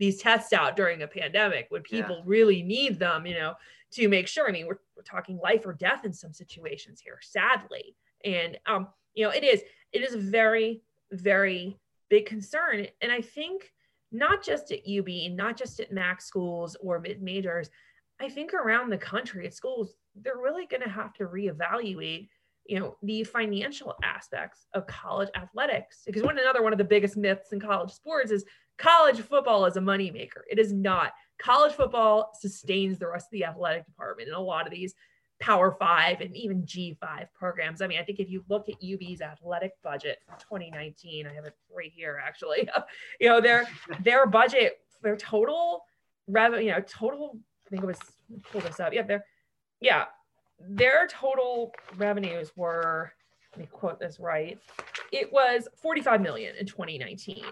these tests out during a pandemic when people yeah. really need them, you know, to make sure. I mean, we're, we're talking life or death in some situations here, sadly. And, um, you know, it is it is a very, very big concern. And I think not just at UB, and not just at MAC schools or mid majors, I think around the country at schools, they're really going to have to reevaluate you know the financial aspects of college athletics because one another one of the biggest myths in college sports is college football is a moneymaker it is not college football sustains the rest of the athletic department in a lot of these Power Five and even G5 programs. I mean, I think if you look at UB's athletic budget for 2019, I have it right here actually. you know, their their budget, their total revenue, you know, total. I think it was pull this up. Yeah, their yeah, their total revenues were. Let me quote this right. It was 45 million in 2019,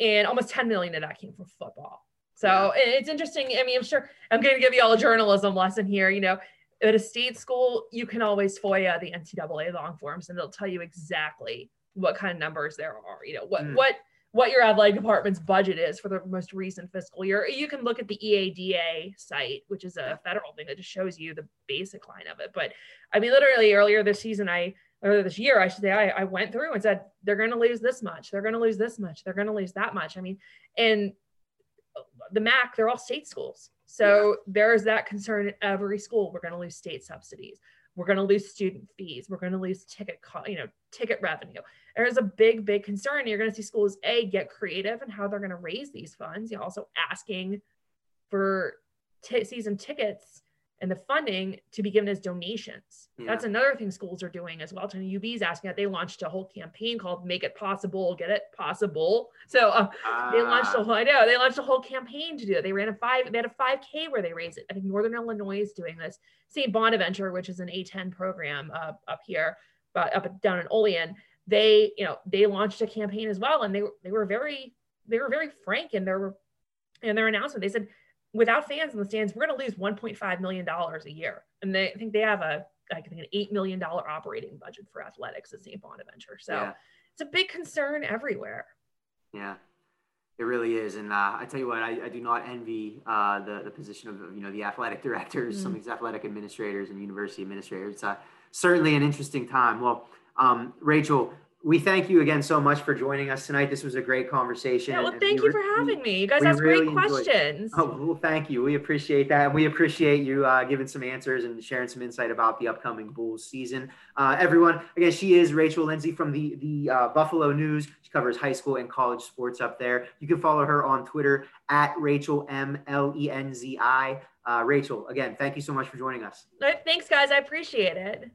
and almost 10 million of that came from football. So it's interesting. I mean, I'm sure I'm going to give you all a journalism lesson here. You know, at a state school, you can always FOIA the NCAA long forms and they'll tell you exactly what kind of numbers there are, you know, what, mm. what, what your athletic department's budget is for the most recent fiscal year. You can look at the EADA site, which is a federal thing that just shows you the basic line of it. But I mean, literally earlier this season, I or this year, I should say, I, I went through and said, they're going to lose this much. They're going to lose this much. They're going to lose that much. I mean, and the MAC, they're all state schools. So yeah. there's that concern at every school. We're going to lose state subsidies. We're going to lose student fees. We're going to lose ticket, co- you know, ticket revenue. There's a big, big concern. You're going to see schools a get creative and how they're going to raise these funds. You're also asking for t- season tickets and the funding to be given as donations. Yeah. That's another thing schools are doing as well. UB is asking that they launched a whole campaign called "Make It Possible." Get it possible. So uh, uh, they launched a ah. whole. I know they launched a whole campaign to do it. They ran a five. They had a five k where they raised it. I think Northern Illinois is doing this. St. Bonaventure, which is an A10 program uh, up here, but up down in Olean, they you know they launched a campaign as well, and they they were very they were very frank in their in their announcement. They said without fans in the stands, we're going to lose 1.5 million dollars a year, and they I think they have a I think an eight million dollar operating budget for athletics at St. Bonaventure. So yeah. it's a big concern everywhere. Yeah, it really is. And uh, I tell you what, I, I do not envy uh, the the position of you know the athletic directors, mm-hmm. some of these athletic administrators, and university administrators. It's uh, certainly an interesting time. Well, um, Rachel, we thank you again so much for joining us tonight. This was a great conversation. Yeah, well, thank we you for having me. You guys asked really great questions. Oh, well, thank you. We appreciate that. We appreciate you uh, giving some answers and sharing some insight about the upcoming Bulls season. Uh, everyone, again, she is Rachel Lenzi from the the uh, Buffalo News. She covers high school and college sports up there. You can follow her on Twitter at Rachel M L E N Z I. Uh, Rachel, again, thank you so much for joining us. Thanks, guys. I appreciate it.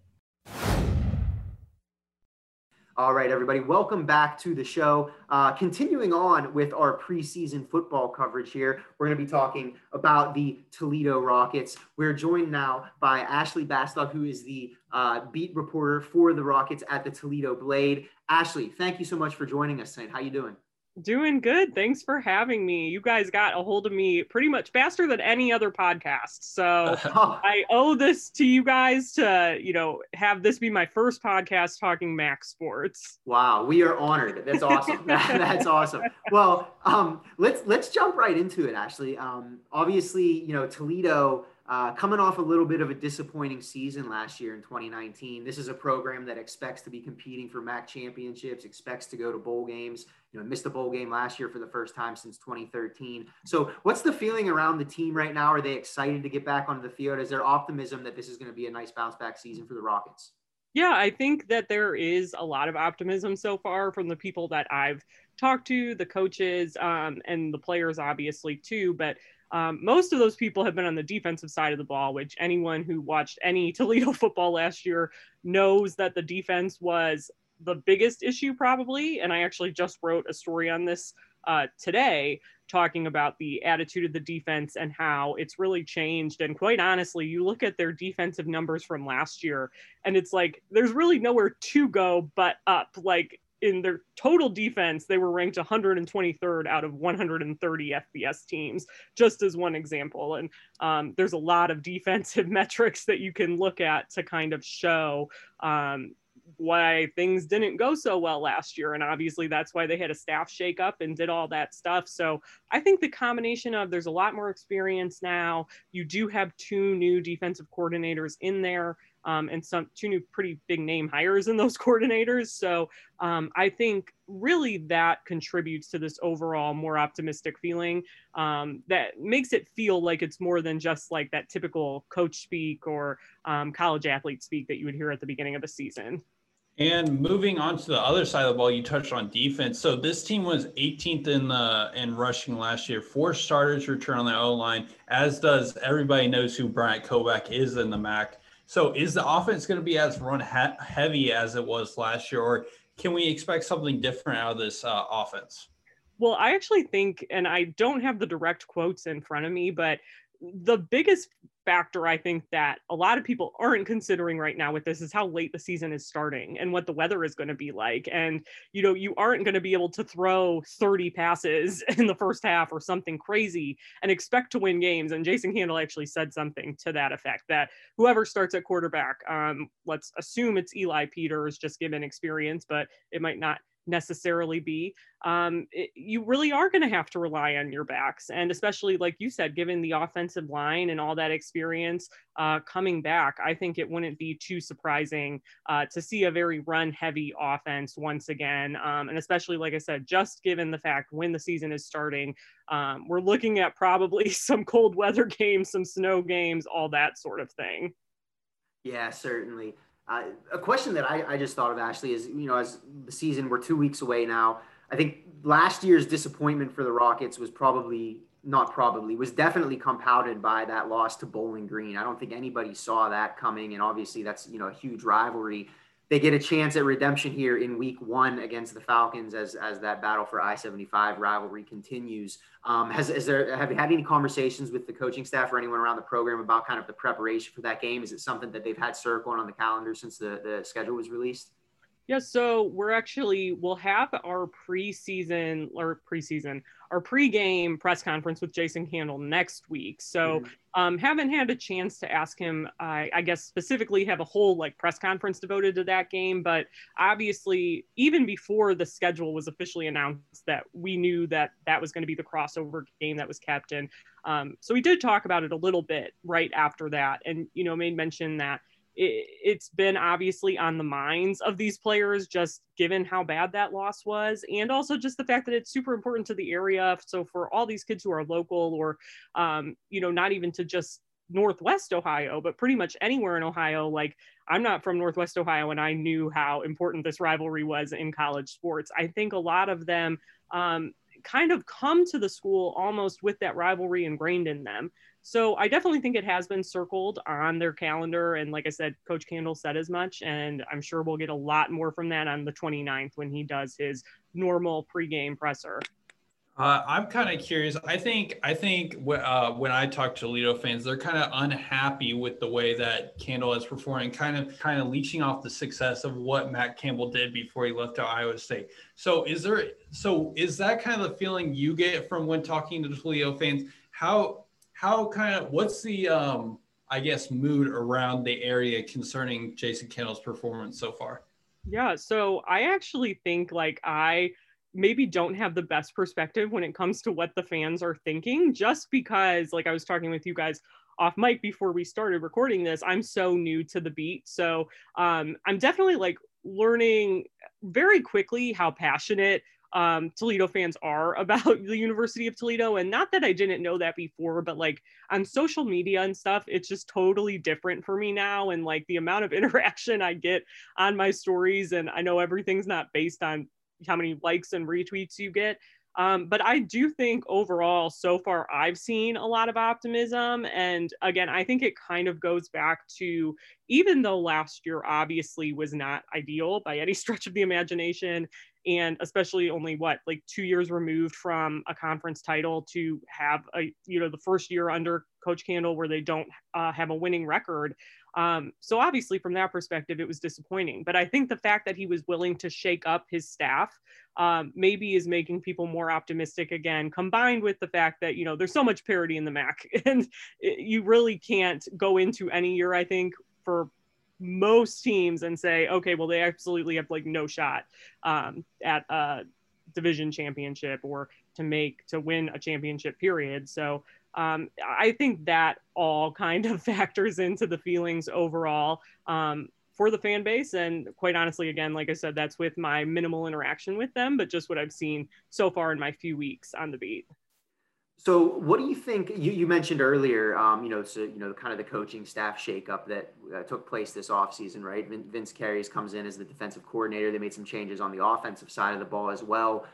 All right, everybody, welcome back to the show. Uh, continuing on with our preseason football coverage here, we're going to be talking about the Toledo Rockets. We're joined now by Ashley Bastock, who is the uh, beat reporter for the Rockets at the Toledo Blade. Ashley, thank you so much for joining us tonight. How are you doing? Doing good. Thanks for having me. You guys got a hold of me pretty much faster than any other podcast. So I owe this to you guys to, you know, have this be my first podcast talking MAC sports. Wow, we are honored. That's awesome. that's awesome. Well, um, let's let's jump right into it, Ashley. Um, obviously, you know, Toledo uh, coming off a little bit of a disappointing season last year in 2019, this is a program that expects to be competing for MAC championships, expects to go to bowl games. You know, missed the bowl game last year for the first time since 2013. So, what's the feeling around the team right now? Are they excited to get back onto the field? Is there optimism that this is going to be a nice bounce back season for the Rockets? Yeah, I think that there is a lot of optimism so far from the people that I've talked to, the coaches, um, and the players, obviously, too. But um, most of those people have been on the defensive side of the ball, which anyone who watched any Toledo football last year knows that the defense was the biggest issue, probably. And I actually just wrote a story on this uh, today talking about the attitude of the defense and how it's really changed. And quite honestly, you look at their defensive numbers from last year, and it's like there's really nowhere to go but up. Like in their total defense, they were ranked 123rd out of 130 FBS teams, just as one example. And um, there's a lot of defensive metrics that you can look at to kind of show um, why things didn't go so well last year. And obviously, that's why they had a staff shakeup and did all that stuff. So I think the combination of there's a lot more experience now. You do have two new defensive coordinators in there um, and some two new pretty big name hires in those coordinators. So um, I think really that contributes to this overall more optimistic feeling um, that makes it feel like it's more than just like that typical coach speak or um, college athlete speak that you would hear at the beginning of the season. And moving on to the other side of the ball, you touched on defense. So this team was 18th in the in rushing last year. Four starters return on the O line, as does everybody knows who Bryant Koback is in the MAC. So is the offense going to be as run he- heavy as it was last year, or can we expect something different out of this uh, offense? Well, I actually think, and I don't have the direct quotes in front of me, but the biggest factor I think that a lot of people aren't considering right now with this is how late the season is starting and what the weather is going to be like. And, you know, you aren't going to be able to throw 30 passes in the first half or something crazy and expect to win games. And Jason Candle actually said something to that effect that whoever starts at quarterback, um, let's assume it's Eli Peters, just given experience, but it might not necessarily be, um, it, you really are going to have to rely on your backs. And especially, like you said, given the offensive line and all that experience uh, coming back, I think it wouldn't be too surprising uh, to see a very run heavy offense once again. Um, and especially, like I said, just given the fact when the season is starting, um, we're looking at probably some cold weather games, some snow games, all that sort of thing. Yeah, certainly. Uh, a question that I, I just thought of, Ashley, is you know, as the season, we're two weeks away now. I think last year's disappointment for the Rockets was probably not probably was definitely compounded by that loss to Bowling Green. I don't think anybody saw that coming, and obviously that's you know a huge rivalry they get a chance at redemption here in week one against the Falcons as, as that battle for I-75 rivalry continues. Um, has, is there, have you had any conversations with the coaching staff or anyone around the program about kind of the preparation for that game? Is it something that they've had circling on the calendar since the, the schedule was released? Yeah, so we're actually we'll have our preseason or preseason our pregame press conference with Jason Candle next week. So mm-hmm. um, haven't had a chance to ask him. I, I guess specifically have a whole like press conference devoted to that game. But obviously, even before the schedule was officially announced, that we knew that that was going to be the crossover game that was kept. in. um, so we did talk about it a little bit right after that, and you know made mention that it, has been obviously on the minds of these players, just given how bad that loss was, and also just the fact that it's super important to the area. So for all these kids who are local, or um, you know, not even to just Northwest Ohio, but pretty much anywhere in Ohio. Like I'm not from Northwest Ohio, and I knew how important this rivalry was in college sports. I think a lot of them um, kind of come to the school almost with that rivalry ingrained in them. So I definitely think it has been circled on their calendar. And like I said, Coach Candle said as much. And I'm sure we'll get a lot more from that on the 29th when he does his normal pregame presser. Uh, I'm kind of curious. I think I think uh, when I talk to Toledo fans, they're kind of unhappy with the way that Candle is performing, kind of kind of leeching off the success of what Matt Campbell did before he left to Iowa State. So is there? So is that kind of the feeling you get from when talking to Toledo fans? How how kind of what's the um, I guess mood around the area concerning Jason Candle's performance so far? Yeah, so I actually think like I maybe don't have the best perspective when it comes to what the fans are thinking just because like I was talking with you guys off mic before we started recording this i'm so new to the beat so um, i'm definitely like learning very quickly how passionate um, Toledo fans are about the University of Toledo. And not that I didn't know that before, but like on social media and stuff, it's just totally different for me now. And like the amount of interaction I get on my stories, and I know everything's not based on how many likes and retweets you get. Um, but I do think overall, so far, I've seen a lot of optimism. And again, I think it kind of goes back to even though last year obviously was not ideal by any stretch of the imagination, and especially only what like two years removed from a conference title to have a you know the first year under coach candle where they don't uh, have a winning record um, so obviously from that perspective it was disappointing. But i think the fact that he was willing to shake up his staff um, maybe is making people more optimistic again combined with the fact that you know there's so much parity in the mac and it, you really can't go into any year i think for most teams and say, okay, well, they absolutely have like no shot um, at a division championship or to make to win a championship period. So um, I think that all kind of factors into the feelings overall um, for the fan base. And quite honestly, again, like I said, that's with my minimal interaction with them, but just what I've seen so far in my few weeks on the beat. So, what do you think? You, you mentioned earlier, um, you know, so you know, kind of the coaching staff shakeup that uh, took place this offseason, right? Vince Kehres comes in as the defensive coordinator. They made some changes on the offensive side of the ball as well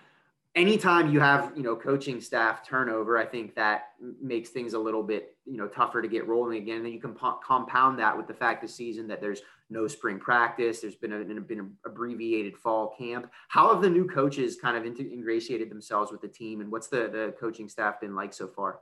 anytime you have you know coaching staff turnover i think that makes things a little bit you know tougher to get rolling again and then you can po- compound that with the fact this season that there's no spring practice there's been a, been an abbreviated fall camp how have the new coaches kind of ingratiated themselves with the team and what's the the coaching staff been like so far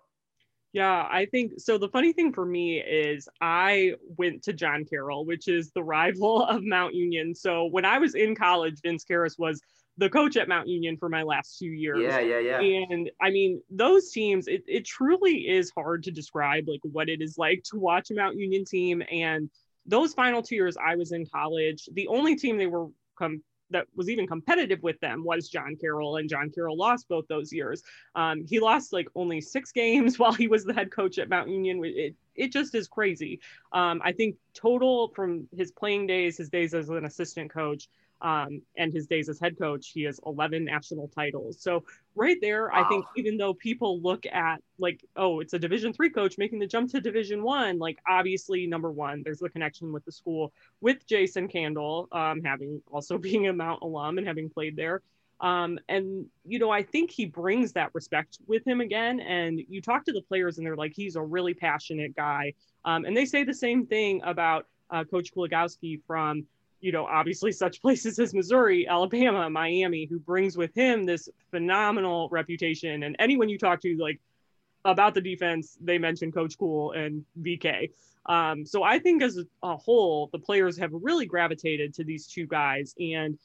yeah, I think so. The funny thing for me is I went to John Carroll, which is the rival of Mount Union. So when I was in college, Vince Kehres was the coach at Mount Union for my last two years. Yeah, yeah, yeah. And I mean, those teams, it, it truly is hard to describe like what it is like to watch a Mount Union team. And those final two years I was in college, the only team they were com- that was even competitive with them was John Carroll, and John Carroll lost both those years. Um, he lost like only six games while he was the head coach at Mount Union. It, it just is crazy. Um, I think total from his playing days, his days as an assistant coach, um, and his days as head coach, he has 11 national titles. So right there, wow. I think even though people look at like, oh, it's a Division three coach making the jump to Division one, like obviously number one, there's the connection with the school with Jason Candle, um, having also being a Mount alum and having played there. Um, and you know, I think he brings that respect with him again. And you talk to the players, and they're like, he's a really passionate guy. Um, and they say the same thing about uh, Coach Kuligowski from you know, obviously such places as Missouri, Alabama, Miami, who brings with him this phenomenal reputation. And anyone you talk to, like about the defense, they mention Coach Cool and VK. Um, so I think as a whole, the players have really gravitated to these two guys. And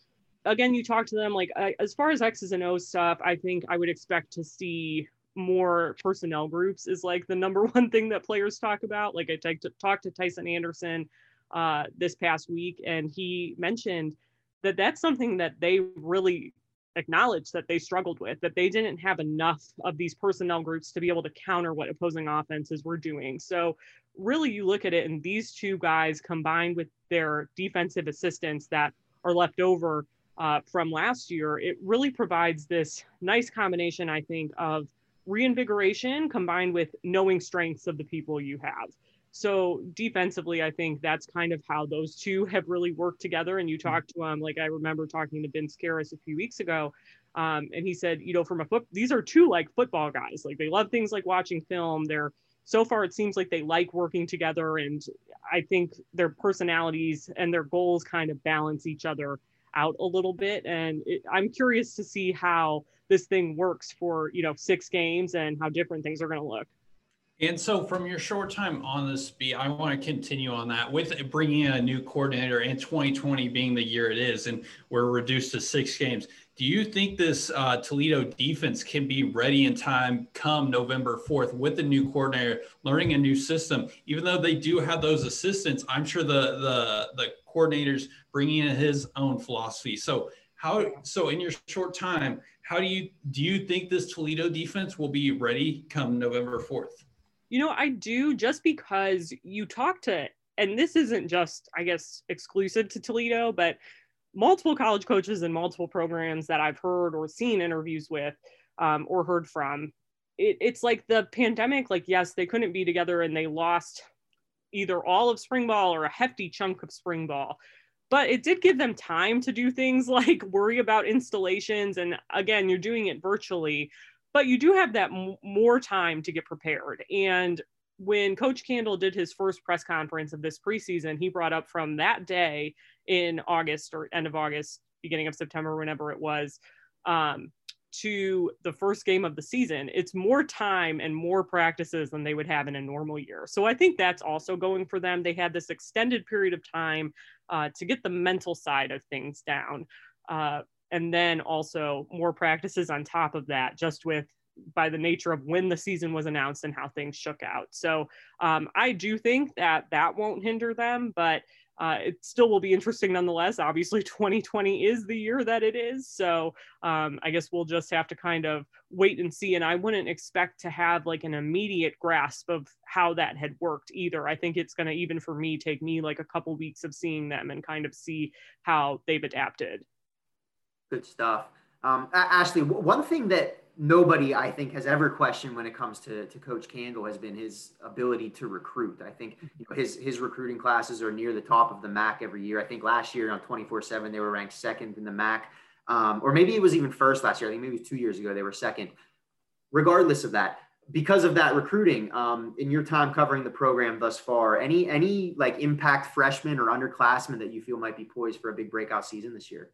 again, you talk to them like I, as far as X's and O's stuff, I think I would expect to see more personnel groups is like the number one thing that players talk about. Like I talked to, Tycen Anderson uh, this past week, and he mentioned that that's something that they really acknowledged that they struggled with, that they didn't have enough of these personnel groups to be able to counter what opposing offenses were doing. So, really, you look at it, and these two guys combined with their defensive assistants that are left over uh, from last year, it really provides this nice combination, I think, of reinvigoration combined with knowing strengths of the people you have. So defensively, I think that's kind of how those two have really worked together. And you mm-hmm. talk to them, like I remember talking to Ben Scaris a few weeks ago, um, and he said, you know, from a foot, these are two like football guys. Like they love things like watching film. They're so far it seems like they like working together, and I think their personalities and their goals kind of balance each other out a little bit. And it, I'm curious to see how this thing works for you know six games and how different things are going to look. And so, from your short time on this beat, I want to continue on that with bringing in a new coordinator and 2020 being the year it is, and we're reduced to six games. Do you think this uh, Toledo defense can be ready in time come November 4th with the new coordinator, learning a new system? Even though they do have those assistants, I'm sure the the the coordinator's bringing in his own philosophy. So, how so in your short time, how do you do you think this Toledo defense will be ready come November 4th? You know, I do just because you talk to, and this isn't just, I guess, exclusive to Toledo, but multiple college coaches and multiple programs that I've heard or seen interviews with um, or heard from. It, it's like the pandemic, like, yes, they couldn't be together and they lost either all of spring ball or a hefty chunk of spring ball but it did give them time to do things like worry about installations and again you're doing it virtually but you do have that m- more time to get prepared. And when Coach Candle did his first press conference of this preseason, he brought up from that day in August or end of August, beginning of September, whenever it was, um, to the first game of the season, it's more time and more practices than they would have in a normal year. So I think that's also going for them. They had this extended period of time uh, to get the mental side of things down. Uh, and then also more practices on top of that just with by the nature of when the season was announced and how things shook out so um, i do think that that won't hinder them but uh, it still will be interesting nonetheless. Obviously, 2020 is the year that it is. So um, I guess we'll just have to kind of wait and see. And I wouldn't expect to have like an immediate grasp of how that had worked either. I think it's going to, even for me, take me like a couple weeks of seeing them and kind of see how they've adapted. Good stuff. Um, Ashley, one thing that nobody I think has ever questioned when it comes to, to Coach Candle has been his ability to recruit. I think you know, his his recruiting classes are near the top of the MAC every year. I think last year on 24/7 they were ranked second in the MAC, um, or maybe it was even first last year. I think maybe two years ago they were second. Regardless of that, because of that recruiting, um, in your time covering the program thus far, any any like impact freshmen or underclassmen that you feel might be poised for a big breakout season this year?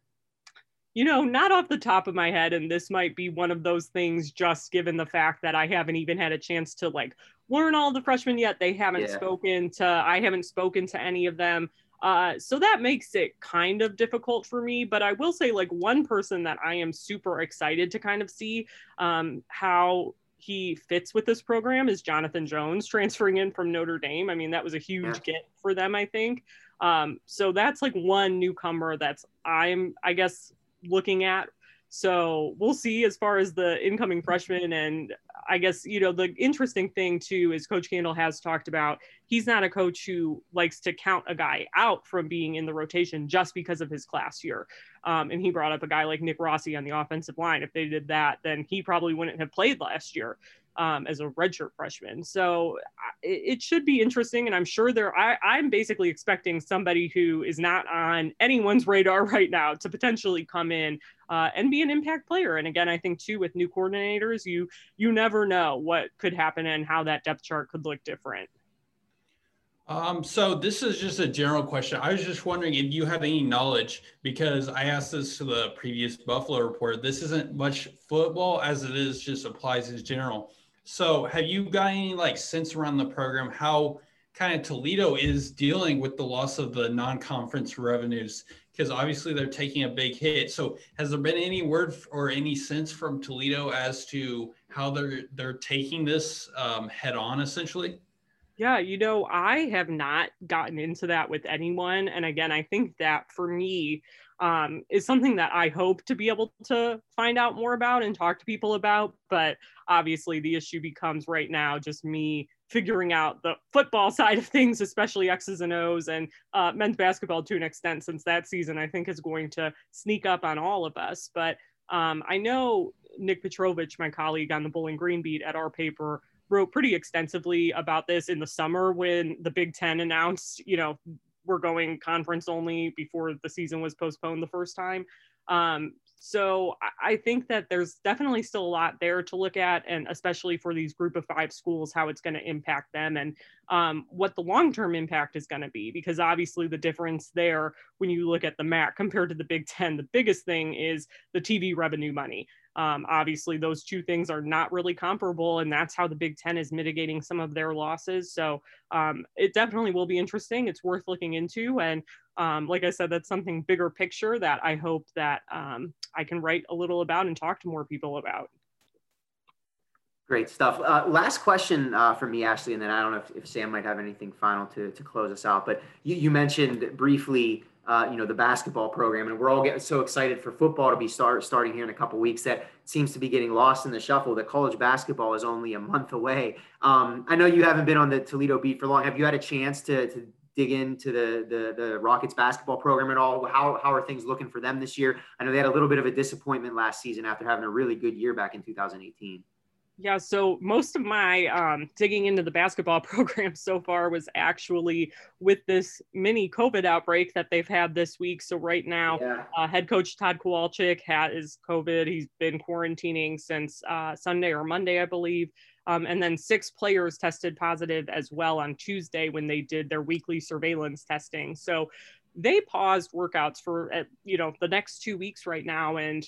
You know, not off the top of my head, and this might be one of those things just given the fact that I haven't even had a chance to like learn all the freshmen yet. They haven't yeah. spoken to, I haven't spoken to any of them. Uh, so that makes it kind of difficult for me. But I will say, like, one person that I am super excited to kind of see um, how he fits with this program is Jonathan Jones transferring in from Notre Dame. I mean, that was a huge yeah. get for them, I think. Um, so that's like one newcomer that's I'm, I guess, looking at. So we'll see as far as the incoming freshmen and I guess, you know, the interesting thing too is Coach Candle has talked about he's not a coach who likes to count a guy out from being in the rotation just because of his class year. Um, and he brought up a guy like Nick Rossi on the offensive line. If they did that, then he probably wouldn't have played last year um, as a redshirt freshman. So it, it, should be interesting. And I'm sure there, I, I'm basically expecting somebody who is not on anyone's radar right now to potentially come in uh, and be an impact player. And again, I think too, with new coordinators, you, you never know what could happen and how that depth chart could look different. Um, so this is just a general question. I was just wondering if you have any knowledge because I asked this to the previous Buffalo report. This isn't much football as it is just applies as general. So have you got any like sense around the program how kind of Toledo is dealing with the loss of the non-conference revenues? Because obviously they're taking a big hit. So has there been any word or any sense from Toledo as to how they're they're taking this um, head on essentially? Yeah, you know, I have not gotten into that with anyone. And again, I think that for me, um, is something that I hope to be able to find out more about and talk to people about. But obviously, the issue becomes right now just me figuring out the football side of things, especially X's and O's and uh, men's basketball to an extent, since that season I think is going to sneak up on all of us. But um, I know Nick Petrovich, my colleague on the Bowling Green beat at our paper, wrote pretty extensively about this in the summer when the Big Ten announced, you know, we're going conference only before the season was postponed the first time. Um, so I think that there's definitely still a lot there to look at, and especially for these group of five schools, how it's going to impact them and um, what the long term impact is going to be. Because obviously, the difference there when you look at the MAC compared to the Big Ten, the biggest thing is the TV revenue money. Um, obviously, those two things are not really comparable, and that's how the Big Ten is mitigating some of their losses. So um, it definitely will be interesting. It's worth looking into, and um, like I said, that's something bigger picture that I hope that um, I can write a little about and talk to more people about. Great stuff. Uh, last question uh, for me, Ashley, and then I don't know if, if, Sam might have anything final to, to close us out. But you, you mentioned briefly uh, you know the basketball program, and we're all getting so excited for football to be start starting here in a couple weeks that seems to be getting lost in the shuffle. That college basketball is only a month away. Um, I know you haven't been on the Toledo beat for long. Have you had a chance to, to dig into the, the the Rockets basketball program at all? How how are things looking for them this year? I know they had a little bit of a disappointment last season after having a really good year back in 2018. Yeah, so most of my um, digging into the basketball program so far was actually with this mini COVID outbreak that they've had this week. So right now, yeah. uh, head coach Todd Kowalczyk has COVID. He's been quarantining since uh, Sunday or Monday, I believe. Um, and then six players tested positive as well on Tuesday when they did their weekly surveillance testing. So they paused workouts for you know the next two weeks right now and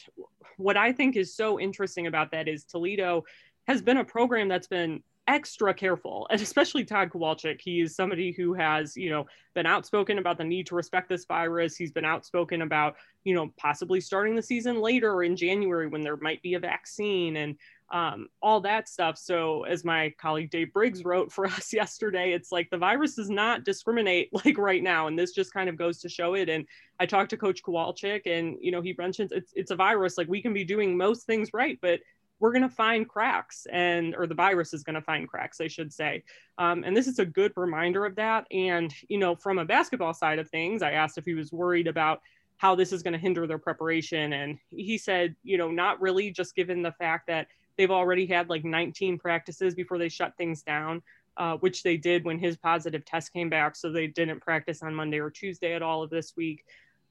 what i think is so interesting about that is toledo has been a program that's been extra careful and especially Todd Kowalczyk. He is somebody who has, you know, been outspoken about the need to respect this virus. He's been outspoken about, you know, possibly starting the season later in January when there might be a vaccine and um, all that stuff. So as my colleague Dave Briggs wrote for us yesterday, it's like the virus does not discriminate like right now. And this just kind of goes to show it. And I talked to coach Kowalczyk and, you know, he mentions it's, it's a virus. Like we can be doing most things right, but we're going to find cracks and or the virus is going to find cracks i should say. Um, and this is a good reminder of that. And you know from a basketball side of things i asked if he was worried about how this is going to hinder their preparation. And he said you know not really just given the fact that they've already had like 19 practices before they shut things down uh, which they did when his positive test came back. So they didn't practice on monday or tuesday at all of this week.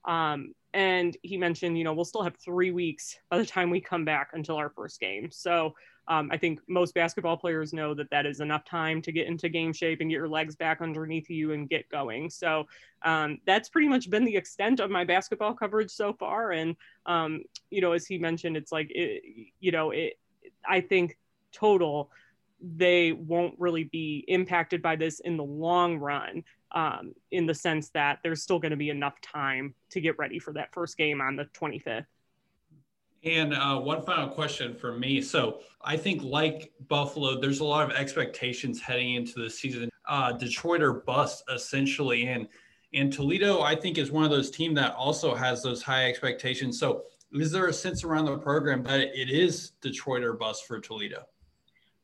Um, and he mentioned, you know, we'll still have three weeks by the time we come back until our first game. So um, I think most basketball players know that that is enough time to get into game shape and get your legs back underneath you and get going. So um, that's pretty much been the extent of my basketball coverage so far. And, um, you know, as he mentioned, it's like, it, you know, it, I think total, they won't really be impacted by this in the long run um, in the sense that there's still going to be enough time to get ready for that first game on the 25th. And uh, one final question for me. So I think, like Buffalo, there's a lot of expectations heading into the season. Uh, Detroit or bust, essentially. And and Toledo, I think, is one of those teams that also has those high expectations. So is there a sense around the program that it is Detroit or bust for Toledo?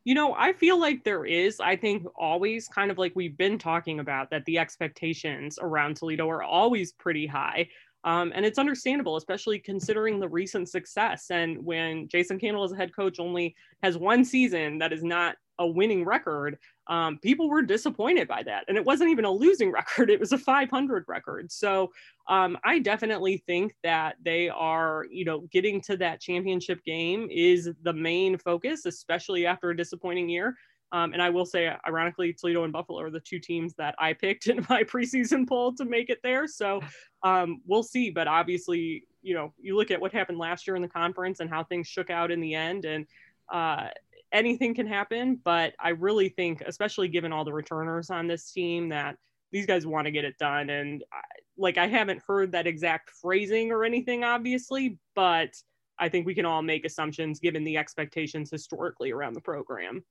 You know, I feel like there is. I think always kind of like we've been talking about that the expectations around Toledo are always pretty high. Um, and it's understandable, especially considering the recent success. And when Jason Candle as a head coach only has one season that is not a winning record, um, people were disappointed by that. And it wasn't even a losing record, it was a 500 record. So um, I definitely think that they are, you know, getting to that championship game is the main focus, especially after a disappointing year. Um, and I will say, ironically, Toledo and Buffalo are the two teams that I picked in my preseason poll to make it there. So um, we'll see. But obviously, you know, you look at what happened last year in the conference and how things shook out in the end, and uh, anything can happen. But I really think, especially given all the returners on this team, that these guys want to get it done. And I, like, I haven't heard that exact phrasing or anything, obviously, but I think we can all make assumptions given the expectations historically around the program.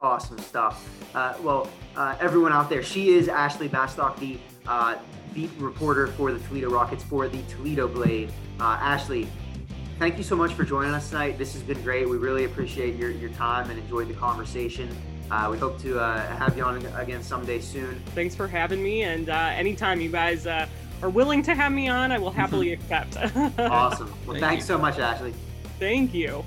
Awesome stuff. Uh, well, uh, everyone out there, she is Ashley Bastock, the uh, beat reporter for the Toledo Rockets for the Toledo Blade. Uh, Ashley, thank you so much for joining us tonight. This has been great. We really appreciate your, your time and enjoyed the conversation. Uh, we hope to uh, have you on again someday soon. Thanks for having me. And anytime you guys are willing to have me on, I will happily accept. awesome. Well, thanks so much, Ashley. Thank you.